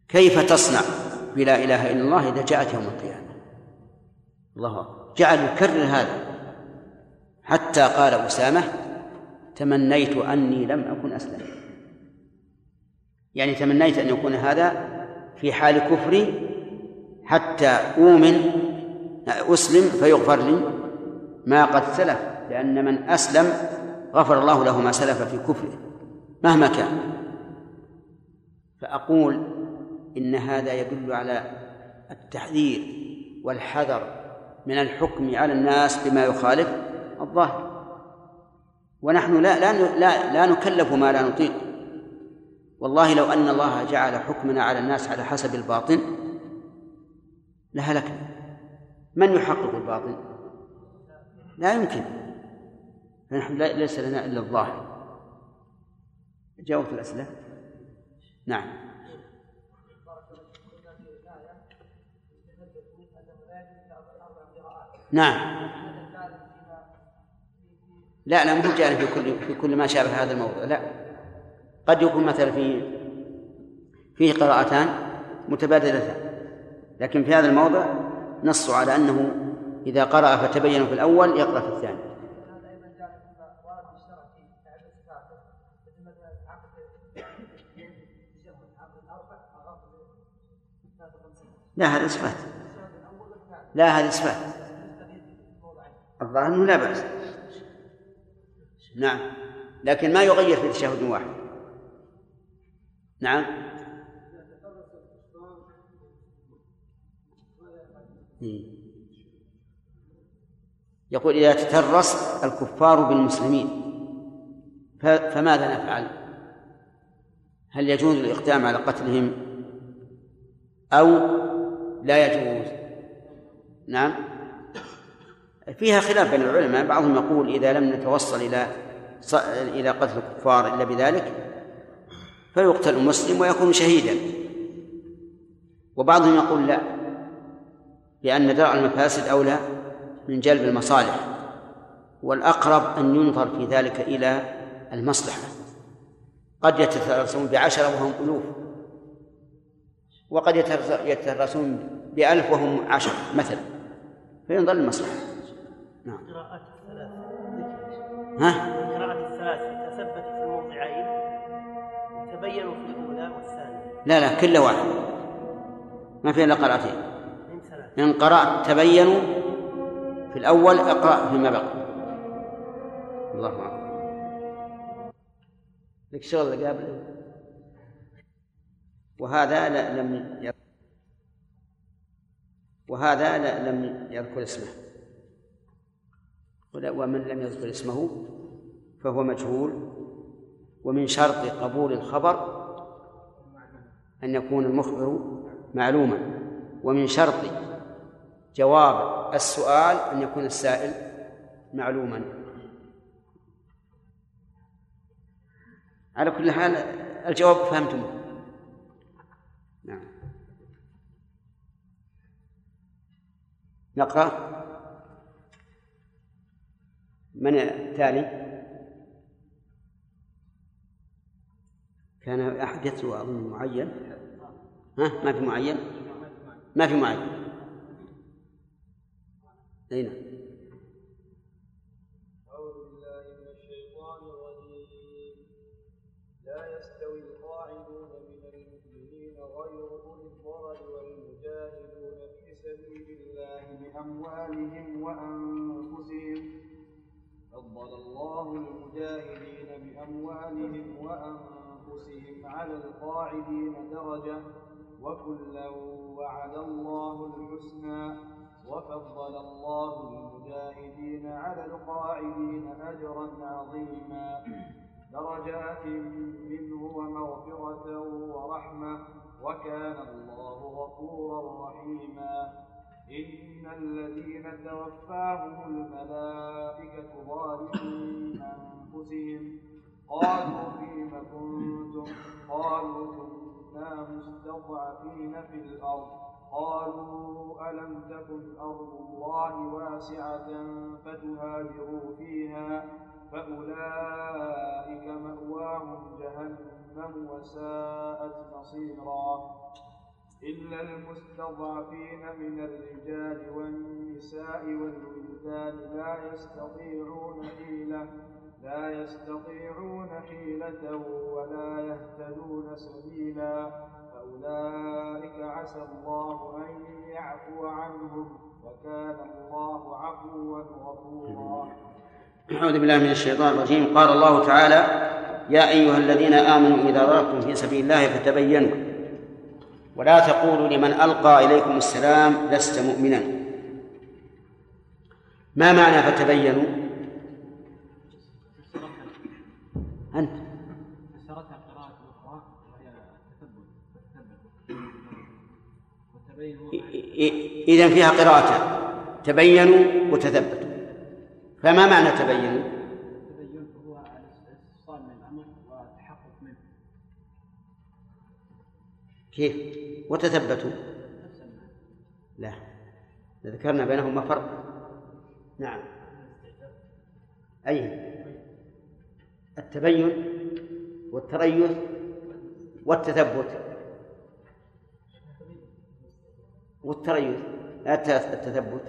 كيف تصنع بلا إله إلا الله إذا جاءت يوم القيامة؟ الله جعل يكرر هذا. حتى قال أسامة تمنيت أني لم أكن أسلم. يعني تمنيت أن يكون هذا في حال كفري حتى أؤمن أسلم فيغفر لي ما قد سلف. لأن من أسلم غفر الله له ما سلف في كفره مهما كان. فأقول إن هذا يدل على التحذير والحذر من الحكم على الناس بما يخالف الظاهر. ونحن لا لا لا, لا نكلف ما لا نطيق. والله لو أن الله جعل حكمنا على الناس على حسب الباطن لهلكنا. من يحقق الباطن؟ لا يمكن. فنحن ليس لنا إلا الظاهر. جاوبت الأسئلة؟ نعم. نعم. لا لا مو جاري في كل في كل ما شابه هذا الموضوع لا. قد يكون مثلا في فيه قراءتان متبادلتان لكن في هذا الموضع نص على أنه إذا قرأ فتبين في الأول يقرأ في الثاني. لا هذا إثبات. لا هذا إثبات. الظاهر أنه لا بأس. نعم. لكن ما يغير في تشهد واحد. نعم. يقول إذا تترس الكفار بالمسلمين فماذا نفعل؟ هل يجوز الإقدام على قتلهم؟ أو لا يجوز؟ نعم. فيها خلاف بين العلماء بعضهم يقول إذا لم نتوصل إلى إلى قتل الكفار إلا بذلك فيقتل المسلم ويكون شهيدا. وبعضهم يقول لا لأن درء المفاسد أولى من جلب المصالح والأقرب أن ينظر في ذلك إلى المصلحة. قد يتترسون بعشرة وهم ألوف. وقد يترسون بألف وهم عشر مثلا فينظر المصلحة. نعم. القراءات الثلاث. ها؟ القراءات الثلاث تثبت في الموضعين وتبينوا في الأولى والثانية. لا لا كل واحد. ما في إلا قراءتين. إن قرأت تبينوا في الأول اقرأ فيما بقي الله أكبر. لك شغل قبل وهذا لا- لم وهذا لا- لم يذكر اسمه. ومن لم يذكر اسمه فهو مجهول. ومن شرط قبول الخبر أن يكون المخبر معلوما. ومن شرط جواب السؤال أن يكون السائل معلوما. على كل حال الجواب فهمتموه. نقرأ. من التالي؟ كان أحد يتلو أظن معين؟ ها؟ ما في معين؟ ما في معين. أين المجاهدين بأموالهم وأنفسهم على القاعدين درجة وكلا وعد الله الحسنى وفضل الله المجاهدين على القاعدين أجرا عظيما. درجات منه ومغفرة ورحمة وكان الله غفورا رحيما. إن الذين توفاهم الملائكة ظالمي أنفسهم. قالوا فيم كنتم؟ قالوا كنا مستضعفين في الأرض. قالوا ألم تكن أرض الله واسعة فتهاجروا فيها فأولئك مأواهم جهنم وساءت مصيرا. إلا المستضعفين من الرجال والنساء والولدان لا يستطيعون حيلة لا يستطيعون حيلة ولا يهتدون سبيلا فأولئك عسى الله أن يعفو عنهم وكان الله عفوا غفورا. أعوذ بالله من الشيطان الرجيم. قال الله تعالى يا أيها الذين آمنوا إذا ضربتم في سبيل الله فتبينوا. ولا تقولوا لمن ألقى إليكم السلام لست مؤمنا. ما معنى فتبينوا؟ إذا فيها قراءتان تبينوا وتثبتوا. فما معنى تبينوا؟ التبين هو الاستفصال من الأمر والتحقق منه كيف؟ وتثبتوا. لا. ذكرنا بينهما فرق. نعم. أي. التبين والتريث والتثبت. والتريث التثبت.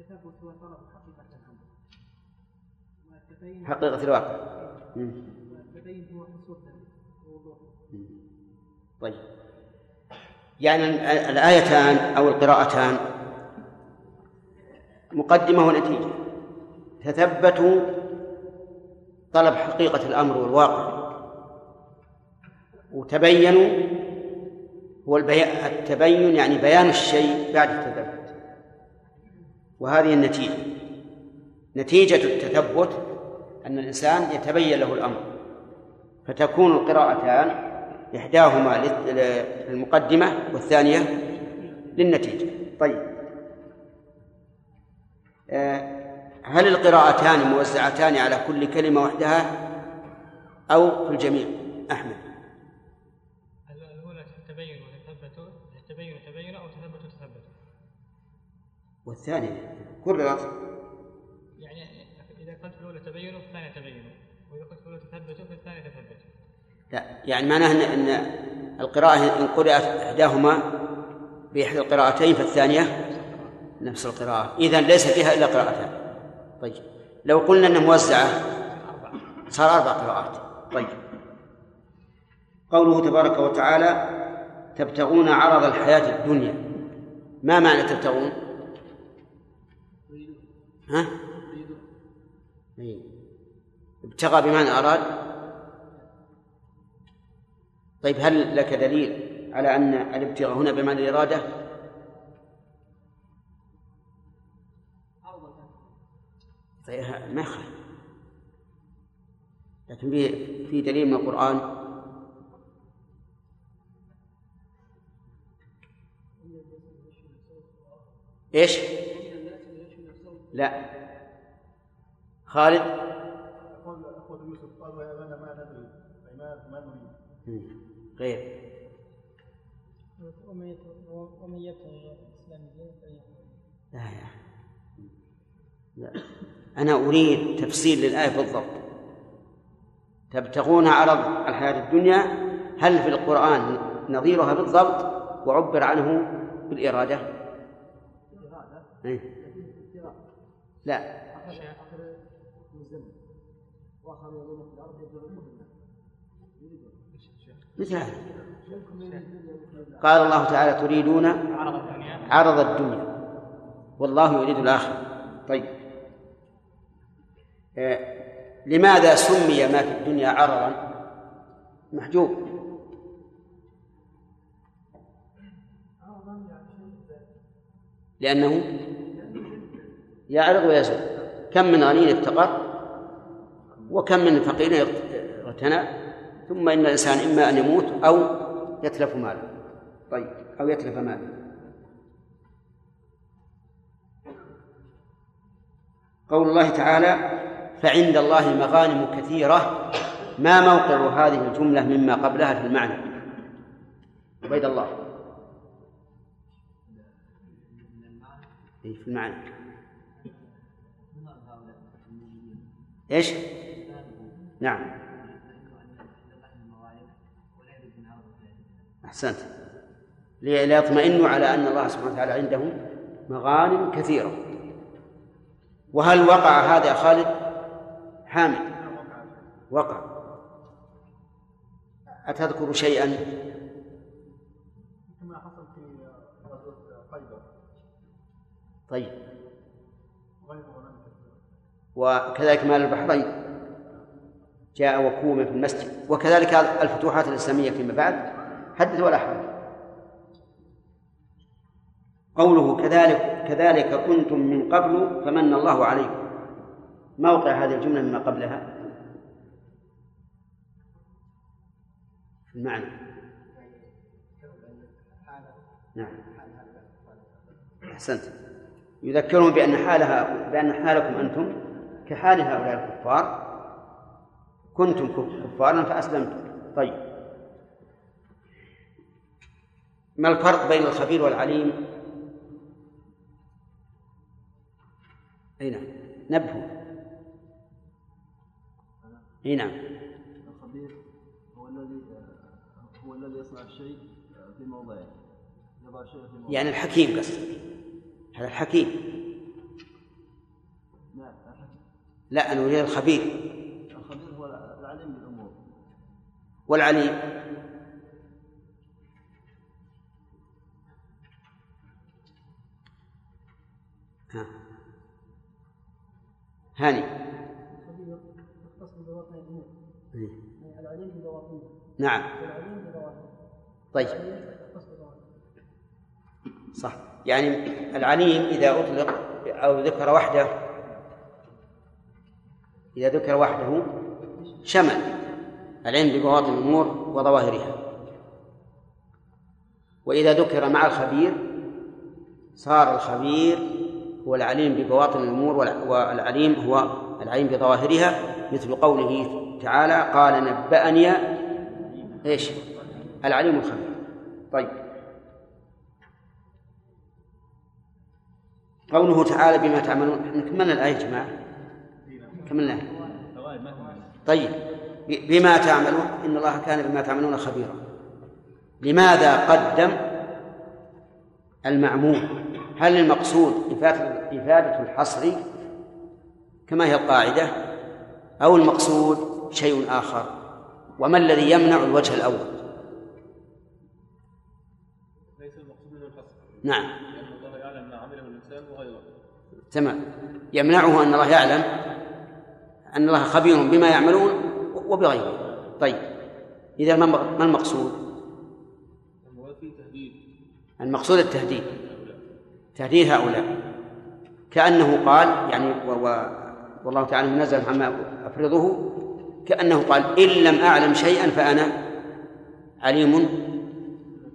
التثبت هو طلب حقيقة الأمر والتبين حقيقة الواقع. هو حصول طيب. يعني ال- الآيتان أو القراءتان مقدمة ونتيجة. تثبتوا طلب حقيقة الأمر والواقع. وتبينوا هو. التبين يعني بيان الشيء بعد التثبت. وهذه النتيجة. نتيجة التثبت أن الإنسان يتبين له الأمر. فتكون القراءتان إحداهما لل- للمقدمة والثانية للنتيجة. طيب. آه، هل القراءتان موزعتان على كل كلمة وحدها أو في الجميع؟ أحمد الأولى تبين وتثبتوا تبين تبين أو تثبتوا تثبتوا والثانية كررت. يعني إذا قلت الأولى تبينوا الثانية تبينوا وإذا قلت الأولى تثبتوا في الثانية تثبتوا لا يعني معناه أن أن القراءة إن قرأت إحداهما بإحدى القراءتين فالثانية نفس القراءة. إذا ليس فيها إلا قراءتان. طيب. لو قلنا أنها موزعة صار أربع قراءات. طيب. قوله تبارك وتعالى تبتغون عرض الحياة الدنيا. ما معنى تبتغون؟ ها؟ إيه. ابتغى بمعنى أراد طيب هل لك دليل على أن الابتغاء هنا بمعنى الإرادة طيب ما يخالف لكن في دليل من القرآن إيش؟ لا. خالد؟ يقول يوسف قالوا يا أبانا ما ندري. ما نريد. غير ومن يبتغي غير. الاسلام دينا فلن لا يا لا. أنا أريد تفسير للآية بالضبط. تبتغون عرض الحياة الدنيا؟ هل في القرآن نظيرها بالضبط وعبر عنه بالإرادة. إيه؟ لا. مثل قال الله تعالى تريدون عرض الدنيا. والله يريد الآخرة. طيب. آه، لماذا سمي ما في الدنيا عرضا؟ محجوب. لأنه يعرض ويزول كم من غني افتقر وكم من فقير اغتنى ثم إن الإنسان إما أن يموت أو يتلف ماله. طيب أو يتلف ماله. قول الله تعالى فعند الله مغانم كثيرة. ما موقع هذه الجملة مما قبلها في المعنى؟ عبيد الله. في المعنى. إيش؟ نعم. أحسنت. ليطمئنوا على أن الله سبحانه وتعالى عنده مغانم كثيرة. وهل وقع هذا يا خالد؟ حامد. وقع. أتذكر شيئا؟ كما حصل في طيب. كثير وكذلك مال البحرين. جاء وكوم في المسجد. وكذلك الفتوحات الإسلامية فيما بعد حدث ولا حرج. قوله كذلك كذلك كنتم من قبل فمن الله عليكم. موقع هذه الجملة مما قبلها؟ المعنى. نعم. أحسنت. يذكرهم بأن حالها بأن حالكم أنتم كحال هؤلاء الكفار كنتم كفارا فأسلمتم. طيب. ما الفرق بين الخبير والعليم؟ أي نعم. نبهوا أي نعم. الخبير هو الذي هو الذي يصنع الشيء في موضعه. يضع الشيء في موضعه. يعني الحكيم قصدك. هذا الحكيم. نعم. لا أنا أريد الخبير. الخبير هو العليم بالأمور. والعليم. ها. هاني. إيه. يعني العليم ببواطنها نعم. طيب. صح. يعني العليم إذا أطلق أو ذكر وحده إذا ذكر وحده شمل العلم ببواطن الأمور وظواهرها. وإذا ذكر مع الخبير صار الخبير هو العليم ببواطن الأمور والع- والعليم هو العليم بظواهرها مثل قوله تعالى قال نبأني إيش؟ العليم الخبير. طيب. قوله تعالى بما تعملون كملنا الآية يا جماعة. كملناها طيب. بما تعملون إن الله كان بما تعملون خبيرا. لماذا قدم المعمول؟ هل المقصود إفادة الحصر كما هي القاعدة أو المقصود شيء آخر؟ وما الذي يمنع الوجه الأول؟ ليس المقصود منه الحصر. نعم. الله يعلم ما عمله الإنسان وغيره تمام. يمنعه أن الله يعلم أن الله خبير بما يعملون وبغيره. طيب إذا ما المقصود؟ المقصود التهديد. تهديد هؤلاء. كأنه قال يعني و... والله تعالى منزل عما أفرضه كأنه قال إن لم أعلم شيئا فأنا عليم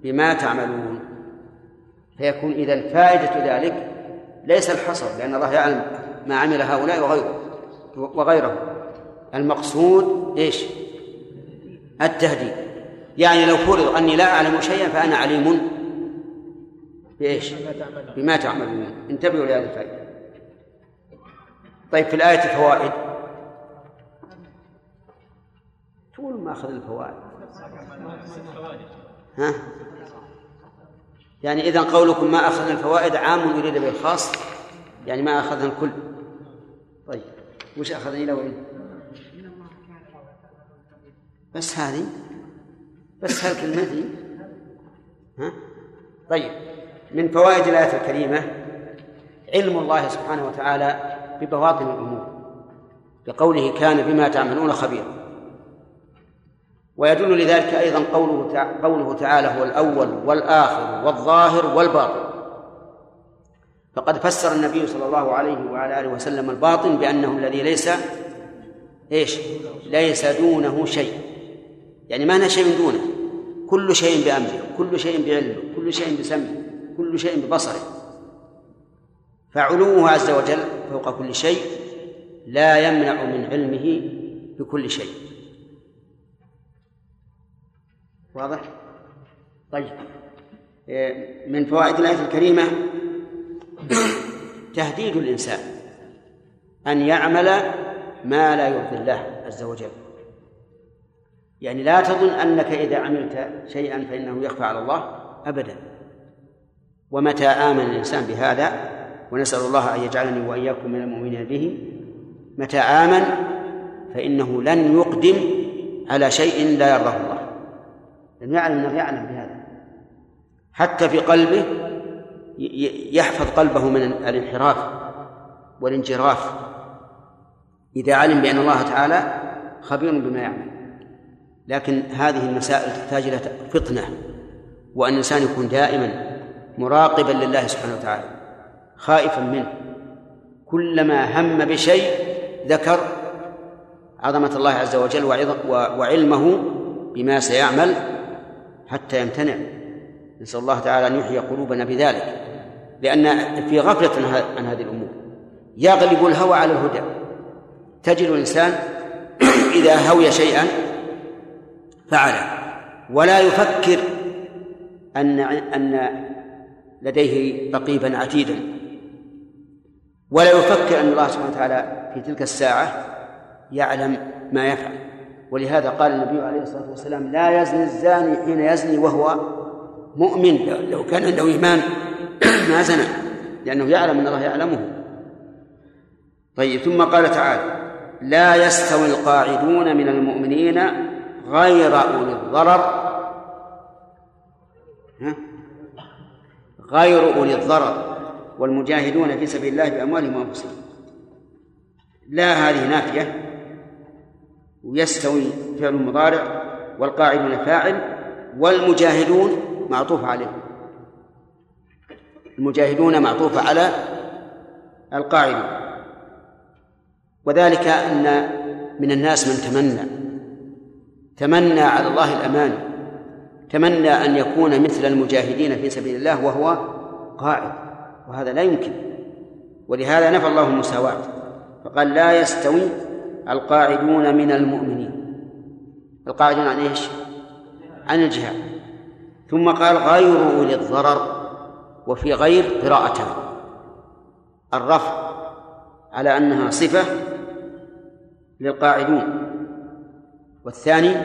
بما تعملون. فيكون إذا فائدة ذلك ليس الحصر لأن الله يعلم ما عمل هؤلاء وغيره وغيره. المقصود إيش؟ التهديد. يعني لو فرض أني لا أعلم شيئا فأنا عليم بإيش؟ بما تعملون انتبهوا لهذه الفائدة. طيب في الآية فوائد تقول ما أخذ الفوائد. ها؟ يعني إذا قولكم ما أخذنا الفوائد عام يريد به الخاص؟ يعني ما أخذنا الكل. طيب. وش أخذنا إلى وين؟ بس هذه؟ بس هالكلمة دي؟ ها؟ طيب. من فوائد الآية الكريمة علم الله سبحانه وتعالى ببواطن الأمور بقوله كان بما تعملون خبيرا. ويدل لذلك أيضا قوله قوله تعالى هو الأول والآخر والظاهر والباطن. فقد فسر النبي صلى الله عليه وعلى آله وسلم الباطن بأنه الذي ليس إيش؟ ليس دونه شيء. يعني ما شيء دونه. كل شيء بأمره كل شيء بعلمه كل شيء بسمعه كل شيء ببصره. فعلوه عز وجل فوق كل شيء لا يمنع من علمه بكل شيء. واضح؟ طيب. إيه، من فوائد الآية الكريمة تهديد الإنسان أن يعمل ما لا يرضي الله عز وجل. يعني لا تظن أنك إذا عملت شيئا فإنه يخفى على الله أبدا. ومتى آمن الإنسان بهذا؟ ونسأل الله أن يجعلني وإياكم من المؤمنين به. متى آمن؟ فإنه لن يقدم على شيء لا يرضاه الله. لأنه يعلم أنه يعلم بهذا. حتى في قلبه يحفظ قلبه من الانحراف والانجراف. إذا علم بأن الله تعالى خبير بما يعمل. لكن هذه المسائل تحتاج إلى فطنة وأن الإنسان يكون دائما مراقبا لله سبحانه وتعالى خائفا منه. كلما هم بشيء ذكر عظمة الله عز وجل وعلمه بما سيعمل حتى يمتنع. نسأل الله تعالى أن يحيي قلوبنا بذلك لأن في غفلة عن هذه الأمور. يغلب الهوى على الهدى. تجد الإنسان إذا هوي شيئا فعله. ولا يفكر أن أن لديه رقيبا عتيدا. ولا يفكر أن الله سبحانه وتعالى في تلك الساعة يعلم ما يفعل. ولهذا قال النبي عليه الصلاة والسلام لا يزني الزاني حين يزني وهو مؤمن لو كان عنده إيمان ما زنى لأنه يعلم أن الله يعلمه. طيب ثم قال تعالى لا يستوي القاعدون من المؤمنين غير أولي الضرر. غير أولي الضرر والمجاهدون في سبيل الله بأموالهم وأنفسهم. لا هذه نافية ويستوي فعل مضارع والقاعدون فاعل والمجاهدون معطوف عليه. المجاهدون معطوف على القاعدون وذلك أن من الناس من تمنى تمنى على الله الأمان تمنى أن يكون مثل المجاهدين في سبيل الله وهو قاعد وهذا لا يمكن. ولهذا نفى الله المساواة فقال لا يستوي القاعدون من المؤمنين. القاعدون عن إيش؟ عن الجهاد. ثم قال غير أولي الضرر وفي غير قراءتان. الرفع على أنها صفة للقاعدون. والثاني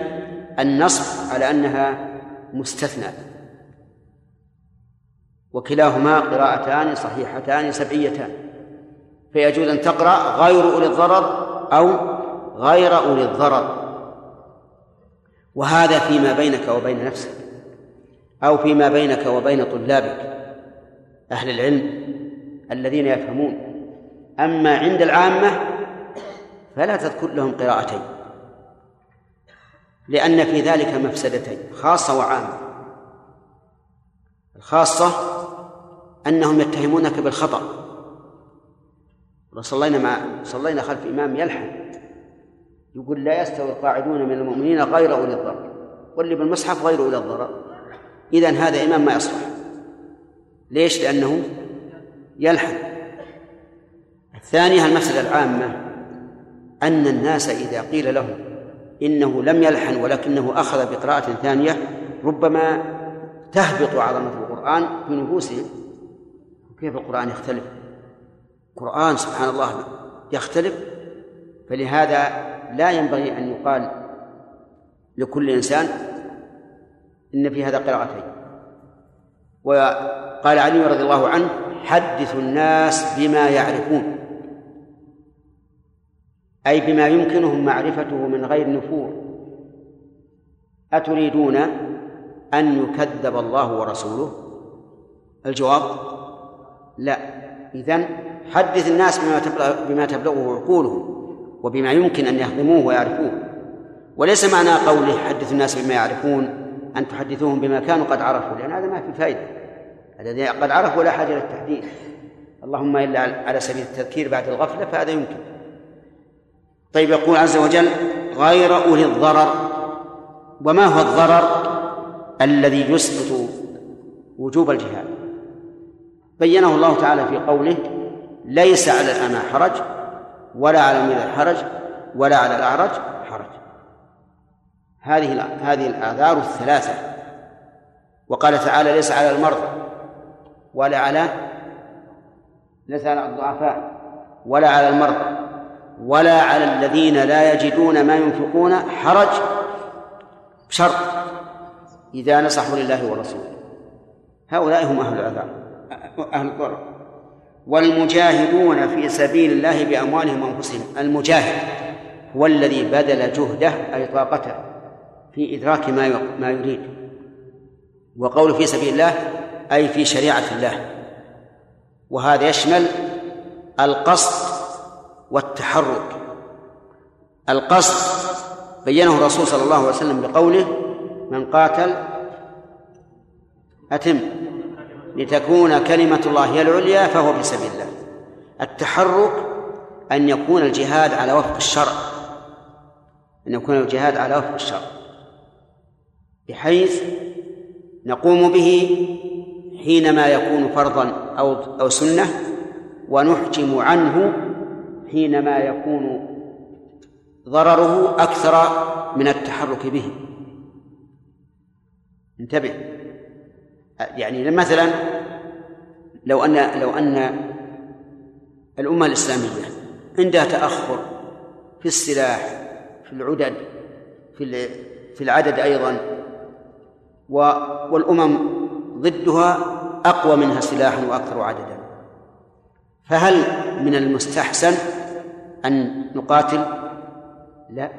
النصب على أنها مستثنى. وكلاهما قراءتان صحيحتان سبعيتان. فيجوز أن تقرأ غير أولي الضرر أو غير أولي الضرر. وهذا فيما بينك وبين نفسك. أو فيما بينك وبين طلابك أهل العلم الذين يفهمون. أما عند العامة فلا تذكر لهم قراءتين لأن في ذلك مفسدتين خاصة وعامة. الخاصة أنهم يتهمونك بالخطأ. صلينا مع صلينا خلف إمام يلحن يقول لا يستوي القاعدون من المؤمنين غير أولي الضرر واللي بالمصحف غير أولي الضرر. إذا هذا إمام ما يصلح. ليش؟ لأنه يلحن الثانية المسألة العامة أن الناس إذا قيل لهم إنه لم يلحن ولكنه أخذ بقراءة ثانية ربما تهبط عظمة القرآن في نفوسهم كيف القرآن يختلف؟ القرآن سبحان الله يختلف فلهذا لا ينبغي أن يقال لكل إنسان إن في هذا قراءتين. وقال علي رضي الله عنه حدثوا الناس بما يعرفون. أي بما يمكنهم معرفته من غير نفور. أتريدون أن يكذب الله ورسوله؟ الجواب لا. إذن حدث الناس بما تبلغ بما تبلغه عقولهم وبما يمكن أن يهضموه ويعرفوه. وليس معنى قوله حدث الناس بما يعرفون أن تحدثوهم بما كانوا قد عرفوا لأن هذا ما في فائدة الذي قد عرفوا لا حاجة للتحديث اللهم إلا على سبيل التذكير بعد الغفلة فهذا يمكن. طيب يقول عز وجل غير أولي الضرر. وما هو الضرر؟ الذي يسقط وجوب الجهاد. بينه الله تعالى في قوله ليس على الأعمى حرج ولا على المريض حرج ولا على الأعرج هذه هذه الآثار الثلاثة. وقال تعالى ليس على المرضى ولا على ليس على الضعفاء ولا على المرضى ولا على الذين لا يجدون ما ينفقون حرج بشرط إذا نصحوا لله ورسوله. هؤلاء هم أهل العذاب أهل الضرر. والمجاهدون في سبيل الله بأموالهم وأنفسهم المجاهد هو الذي بذل جهده أي طاقته. في إدراك ما ما يريد. وقول في سبيل الله أي في شريعة الله. وهذا يشمل القصد والتحرك. القصد بينه الرسول صلى الله عليه وسلم بقوله من قاتل أتم. لتكون كلمة الله هي العليا فهو في سبيل الله. التحرك أن يكون الجهاد على وفق الشرع. أن يكون الجهاد على وفق الشرع. بحيث نقوم به حينما يكون فرضا أو أو سنة ونحجم عنه حينما يكون ضرره أكثر من التحرك به. انتبه. يعني مثلا لو أن لو أن الأمة الإسلامية عندها تأخر في السلاح في العدد في في العدد أيضا والأمم ضدها أقوى منها سلاحا وأكثر عددا فهل من المستحسن أن نقاتل؟ لا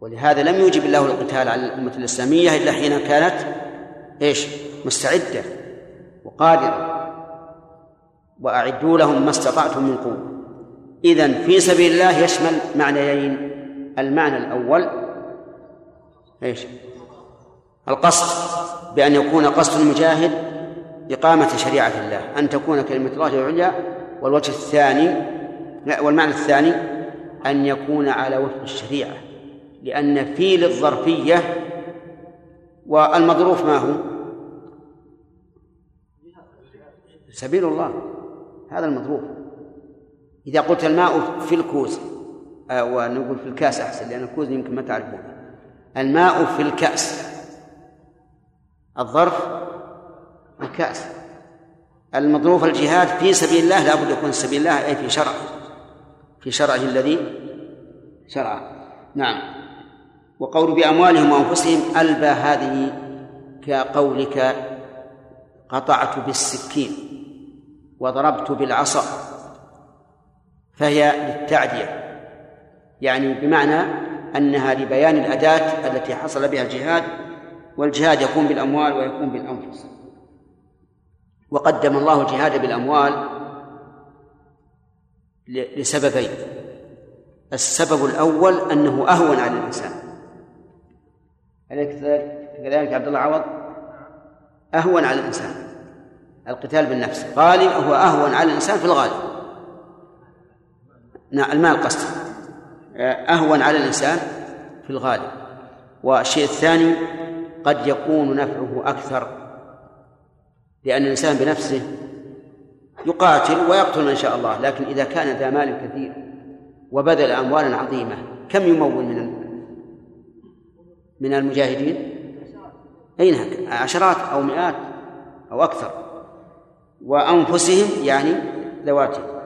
ولهذا لم يوجب الله القتال على الأمة الإسلامية إلا حين كانت إيش؟ مستعدة وقادرة وأعدوا لهم ما استطعتم من قوة إذا في سبيل الله يشمل معنيين المعنى الأول إيش؟ القصد بأن يكون قصد المجاهد إقامة شريعة الله أن تكون كلمة الله العليا والوجه الثاني والمعنى الثاني أن يكون على وفق الشريعة لأن في للظرفية والمظروف ما هو؟ سبيل الله هذا المظروف. إذا قلت الماء في الكوز آه ونقول في الكاس أحسن لأن الكوز يمكن ما تعرفون الماء في الكأس. الظرف الكأس المظروف الجهاد في سبيل الله لا بد يكون سبيل الله أي في شرع. في شرعه الذي شرع نعم. وقول بأموالهم وأنفسهم ألبى هذه كقولك قطعت بالسكين وضربت بالعصا. فهي للتعدية. يعني بمعنى أنها لبيان الأداة التي حصل بها الجهاد والجهاد يكون بالأموال ويكون بالأنفس. وقدم الله الجهاد بالأموال لسببين. السبب الأول أنه أهون على الإنسان. أليس كذلك عبد الله عوض؟ أهون على الإنسان. القتال بالنفس. غالب هو أهون على الإنسان في الغالب. نعم المال قصد. أهون على الإنسان في الغالب. والشيء الثاني قد يكون نفعه أكثر لأن الإنسان بنفسه يقاتل ويقتل من شاء الله لكن إذا كان ذا مال كثير وبذل أموالا عظيمة كم يمول من من المجاهدين؟ أين عشرات أو مئات أو أكثر وأنفسهم يعني ذواتهم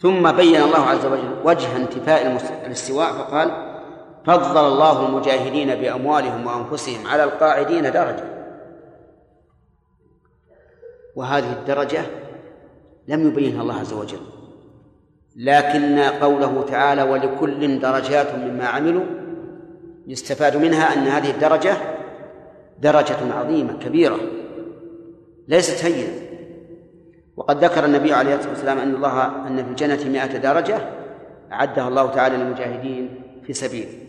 ثم بين الله عز وجل وجه انتفاء الاستواء فقال فضل الله المجاهدين بأموالهم وأنفسهم على القاعدين درجة. وهذه الدرجة لم يبينها الله عز وجل لكن قوله تعالى ولكل درجات مما عملوا يستفاد منها أن هذه الدرجة درجة عظيمة كبيرة ليست هينة. وقد ذكر النبي عليه الصلاة والسلام أن الله أن في الجنة مائة درجة أعدها الله تعالى للمجاهدين في سبيله.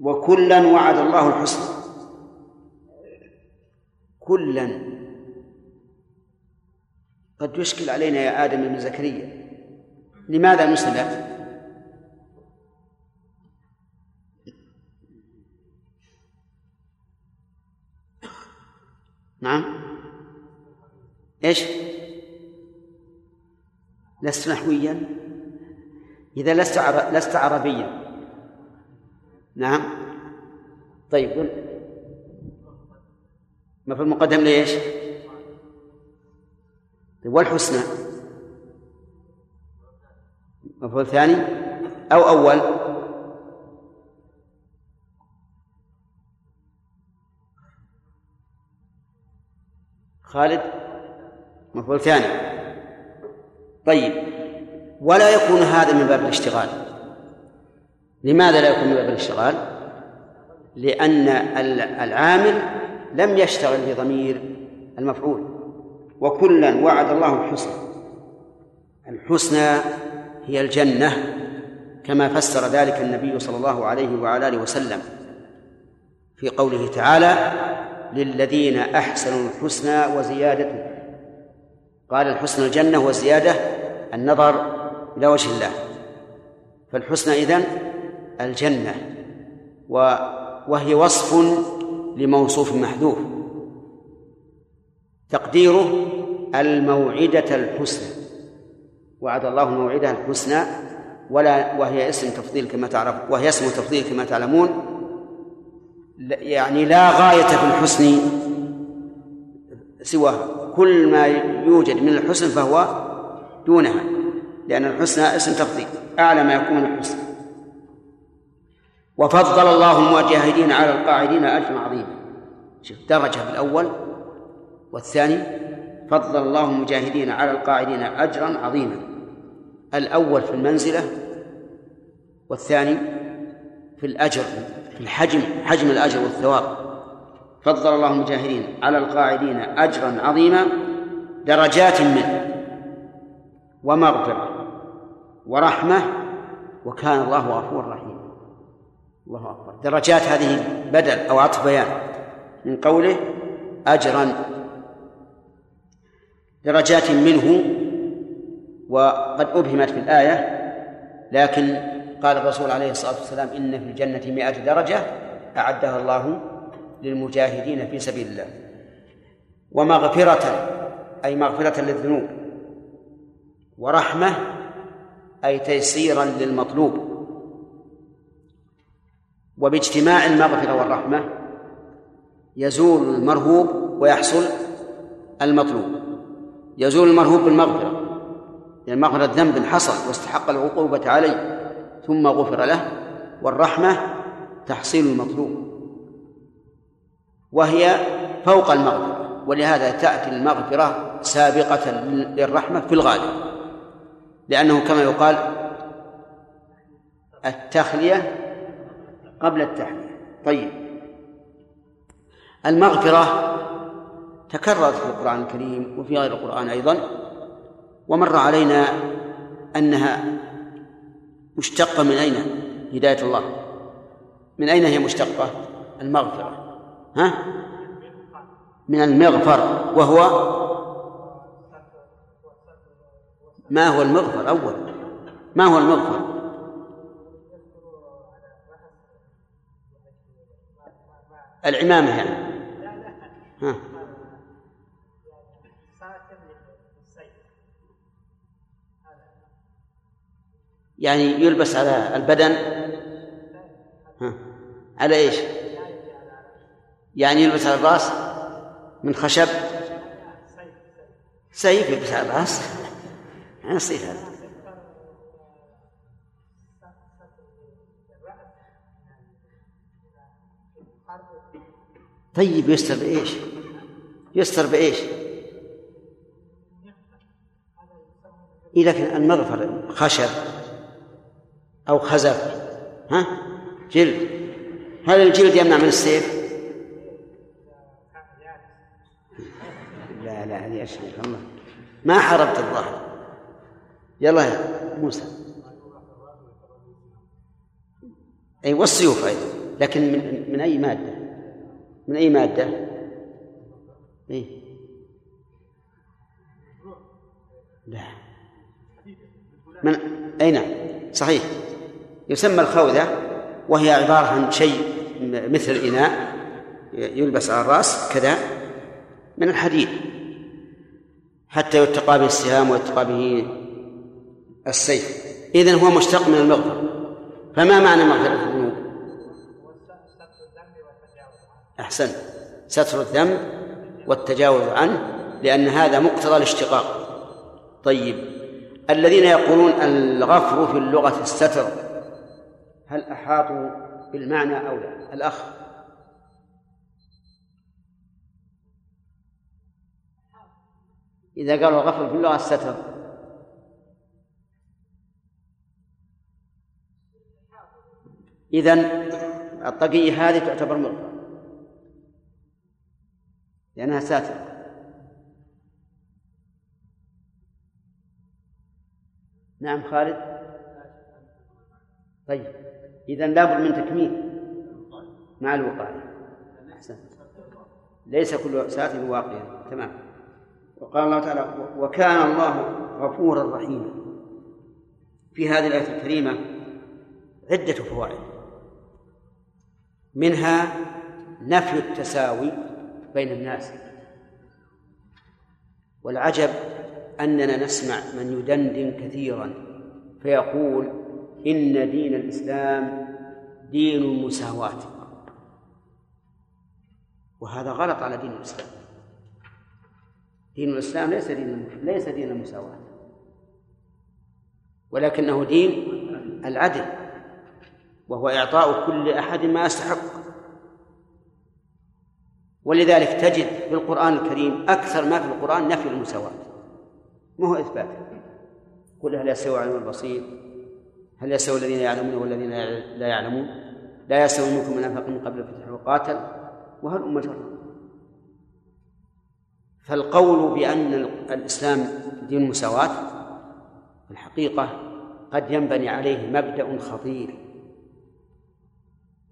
وكلا وعد الله الحسنى. كلا. قد يشكل علينا يا آدم بن زكريا. لماذا نسلت نعم. إيش؟ لست نحويا. إذا لست لست عربيا. نعم. طيب قل. ما في المقدم ليش؟ طيب والحسنى. مفعول ثاني أو أول. خالد مفعول ثاني طيب ولا يكون هذا من باب الاشتغال؟ لماذا لا يكون باب الاشتغال لأن العامل لم يشتغل بضمير المفعول. وكلا وعد الله الحسنى. الحسنى هي الجنة كما فسر ذلك النبي صلى الله عليه وعلى آله وسلم في قوله تعالى للذين أحسنوا الحسنى وزيادة قال الحسنى الجنة والزيادة النظر إلى وجه الله. فالحسنى إذن الجنة وهي وصف لموصوف محذوف. تقديره الموعدة الحسنى. وعد الله الموعدة الحسنى ولا وهي اسم تفضيل كما تعرف وهي اسم تفضيل كما تعلمون. يعني لا غاية في الحسن سواه كل ما يوجد من الحسن فهو دونها لأن الحسنى اسم تفضيل أعلى ما يكون الحسن وفضل الله المجاهدين على القاعدين أجرا عظيما شوف درجة في الأول والثاني فضل الله المجاهدين على القاعدين أجرا عظيما. الأول في المنزلة والثاني في الأجر في الحجم حجم الأجر والثواب. فضل الله المجاهدين على القاعدين أجرا عظيما درجات منه ومغفرة ورحمة وكان الله غفورا الله أكبر. درجات هذه بدل أو عطف بيان. من قوله أجرا. درجات منه وقد أبهمت في الآية لكن قال الرسول عليه الصلاة والسلام إن في الجنة مائة درجة أعدها الله للمجاهدين في سبيل الله. ومغفرة أي مغفرة للذنوب. ورحمة أي تيسيرا للمطلوب. وباجتماع المغفرة والرحمة يزول المرهوب ويحصل المطلوب. يزول المرهوب بالمغفرة لأن مغفرة ذنب حصل واستحق العقوبة عليه ثم غفر له والرحمة تحصيل المطلوب. وهي فوق المغفرة ولهذا تأتي المغفرة سابقة للرحمة في الغالب. لأنه كما يقال التخلية قبل التحلية طيب. المغفرة تكررت في القرآن الكريم وفي غير القرآن أيضا ومر علينا أنها مشتقة من أين؟ هداية الله. من أين هي مشتقة؟ المغفرة. ها؟ من المغفر. وهو؟ ما هو المغفر أول؟ ما هو المغفر؟ العمامة يعني. ها. يعني يلبس على البدن. ها. على إيش؟ يعني يلبس على الرأس من خشب. سيف يلبس على الرأس. ما يصير هذا. طيب يستر بإيش؟ يستر بإيش؟ إيه لكن المغفر خشب أو خزف ها؟ جلد هل الجلد يمنع من السيف؟ لا لا هذه أشياء الله ما حرمت الظاهر يلا يا موسى أي والسيوف أيضا لكن من, من أي مادة؟ من أي مادة؟ إيه؟ لا من أي نعم صحيح يسمى الخوذة وهي عبارة عن شيء مثل الإناء يلبس على الرأس كذا من الحديد حتى يتقى به السهام ويتقى به السيف إذن هو مشتق من المغفر فما معنى مغفرة الذنوب؟ أحسن. ستر الذنب والتجاوز عنه لأن هذا مقتضى الاشتقاق. طيب الذين يقولون الغفر في اللغة الستر هل أحاطوا بالمعنى أو لا؟ الأخ. إذا قالوا الغفر في اللغة الستر. إذن الطقية هذه تعتبر مغفر لأنها ساترة. نعم خالد؟ طيب. إذا لابد من تكميل. مع الوقاية. أحسن ليس كل ساتر واقيا تمام. وقال الله تعالى وكان الله غفورا رحيما. في هذه الآية الكريمة عدة فوائد. منها نفي التساوي. بين الناس. والعجب أننا نسمع من يدندن كثيرا فيقول إن دين الإسلام دين المساواة وهذا غلط على دين الإسلام. دين الإسلام ليس دين ليس دين المساواة ولكنه دين العدل وهو إعطاء كل أحد ما يستحق. ولذلك تجد في القرآن الكريم أكثر ما في القرآن نفي المساواة. ما هو إثبات. قل هل يستوي علم البصير؟ هل يستوي الذين يعلمون والذين لا يعلمون؟ لا يستوي منكم من أنفق من قبل الفتح وقاتل؟ وهل أم جرى فالقول بأن الإسلام دين المساواة في الحقيقة قد ينبني عليه مبدأ خطير.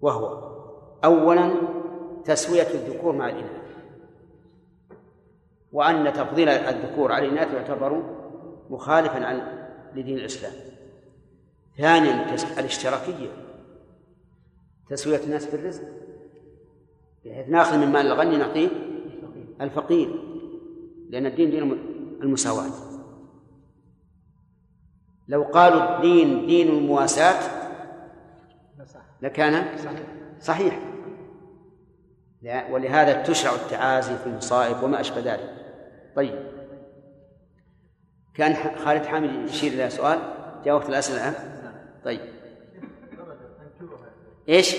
وهو أولا تسوية الذكور مع الإناث. وأن تفضيل الذكور على الإناث يعتبر مخالفا عن لدين الإسلام. ثانيا الاشتراكية. تسوية الناس في الرزق بحيث ناخذ من مال الغني نعطيه الفقير لأن الدين دين المساواة. لو قالوا الدين دين المواساة لكان صحيح. ولهذا تشرع التعازي في المصائب وما أشبه ذلك. طيب. كان خالد حامد يشير إلى سؤال؟ جاوبت الأسئلة الآن؟ طيب. إيش؟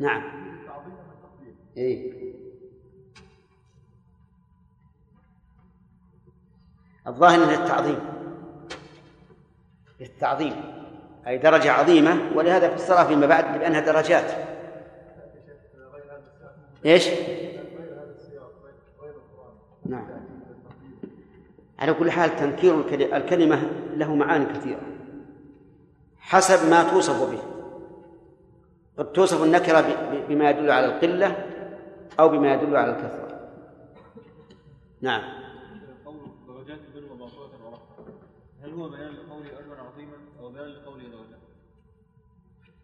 نعم. إيه. الظاهر انها التعظيم التعظيم أي درجة عظيمة ولهذا فسرها فيما بعد بانها درجات. إيش؟ نعم. على كل حال تنكير الكل- الكلمة له معاني كثيرة. حسب ما توصف به. قد توصف النكرة بما يدل على القلة أو بما يدل على الكثرة. نعم. قول درجات البر ومغفرة ورحمة هل هو بيان لقوله أجرا عظيما أو بيان لقوله درجة؟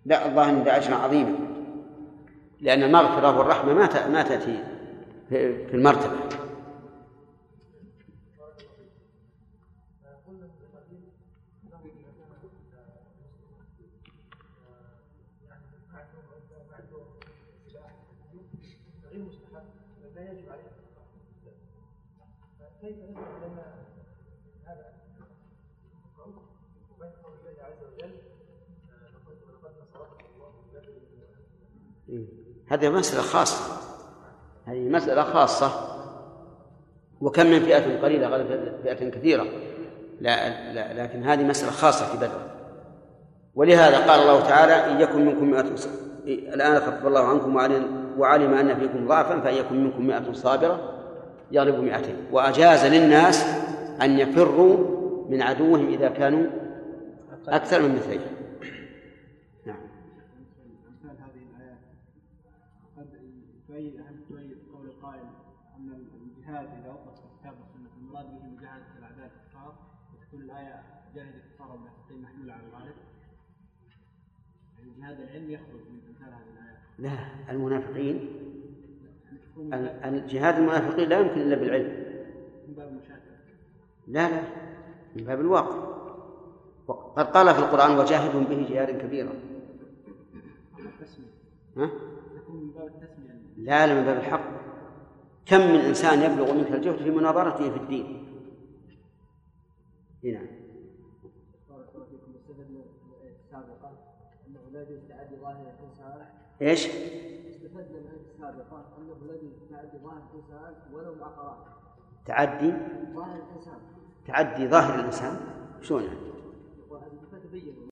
لا الظاهر إن ده لأن المغفره والرحمة ما ما تأتي في في هذه مسألة خاصة. هذه مسألة خاصة. وكم من فئة قليلة غلبت فئة كثيرة. لا, لا لكن هذه مسألة خاصة في بدر. ولهذا قال الله تعالى إن يكن منكم مئة الآن خفف الله عنكم وعلم, وعلم أن فيكم ضعفا فإن يكن منكم مئة صابرة يغلب مئتين. وأجاز للناس أن يفروا من عدوهم إذا كانوا أكثر من مثلين تؤيد هل تؤيد قول القائل أن الجهاد إذا أطلق في الكتاب والسنة المراد به مجاهدة الأعداء الكفار وتكون الآية جاهد الكفار والمنافقين محمولة على الغالب. يعني الجهاد العلمي يخرج من أمثال هذه الآيات لا المنافقين ال- الجهاد المنافقين لا يمكن إلا بالعلم. من باب المشاكل لا لا من باب الواقع. وقد قال في القرآن وجاهدهم به جهادا كبيرا ها؟ لا من باب الحق. كم من إنسان يبلغ منك الجهد في مناظرته في الدين؟ هنا بارك الله فيكم استفدنا من السابقة لا يجوز تعدي؟ ظاهر الإنسان ولو تعدي ظاهر الإنسان تعدي ظاهر الإنسان. شلون يعني؟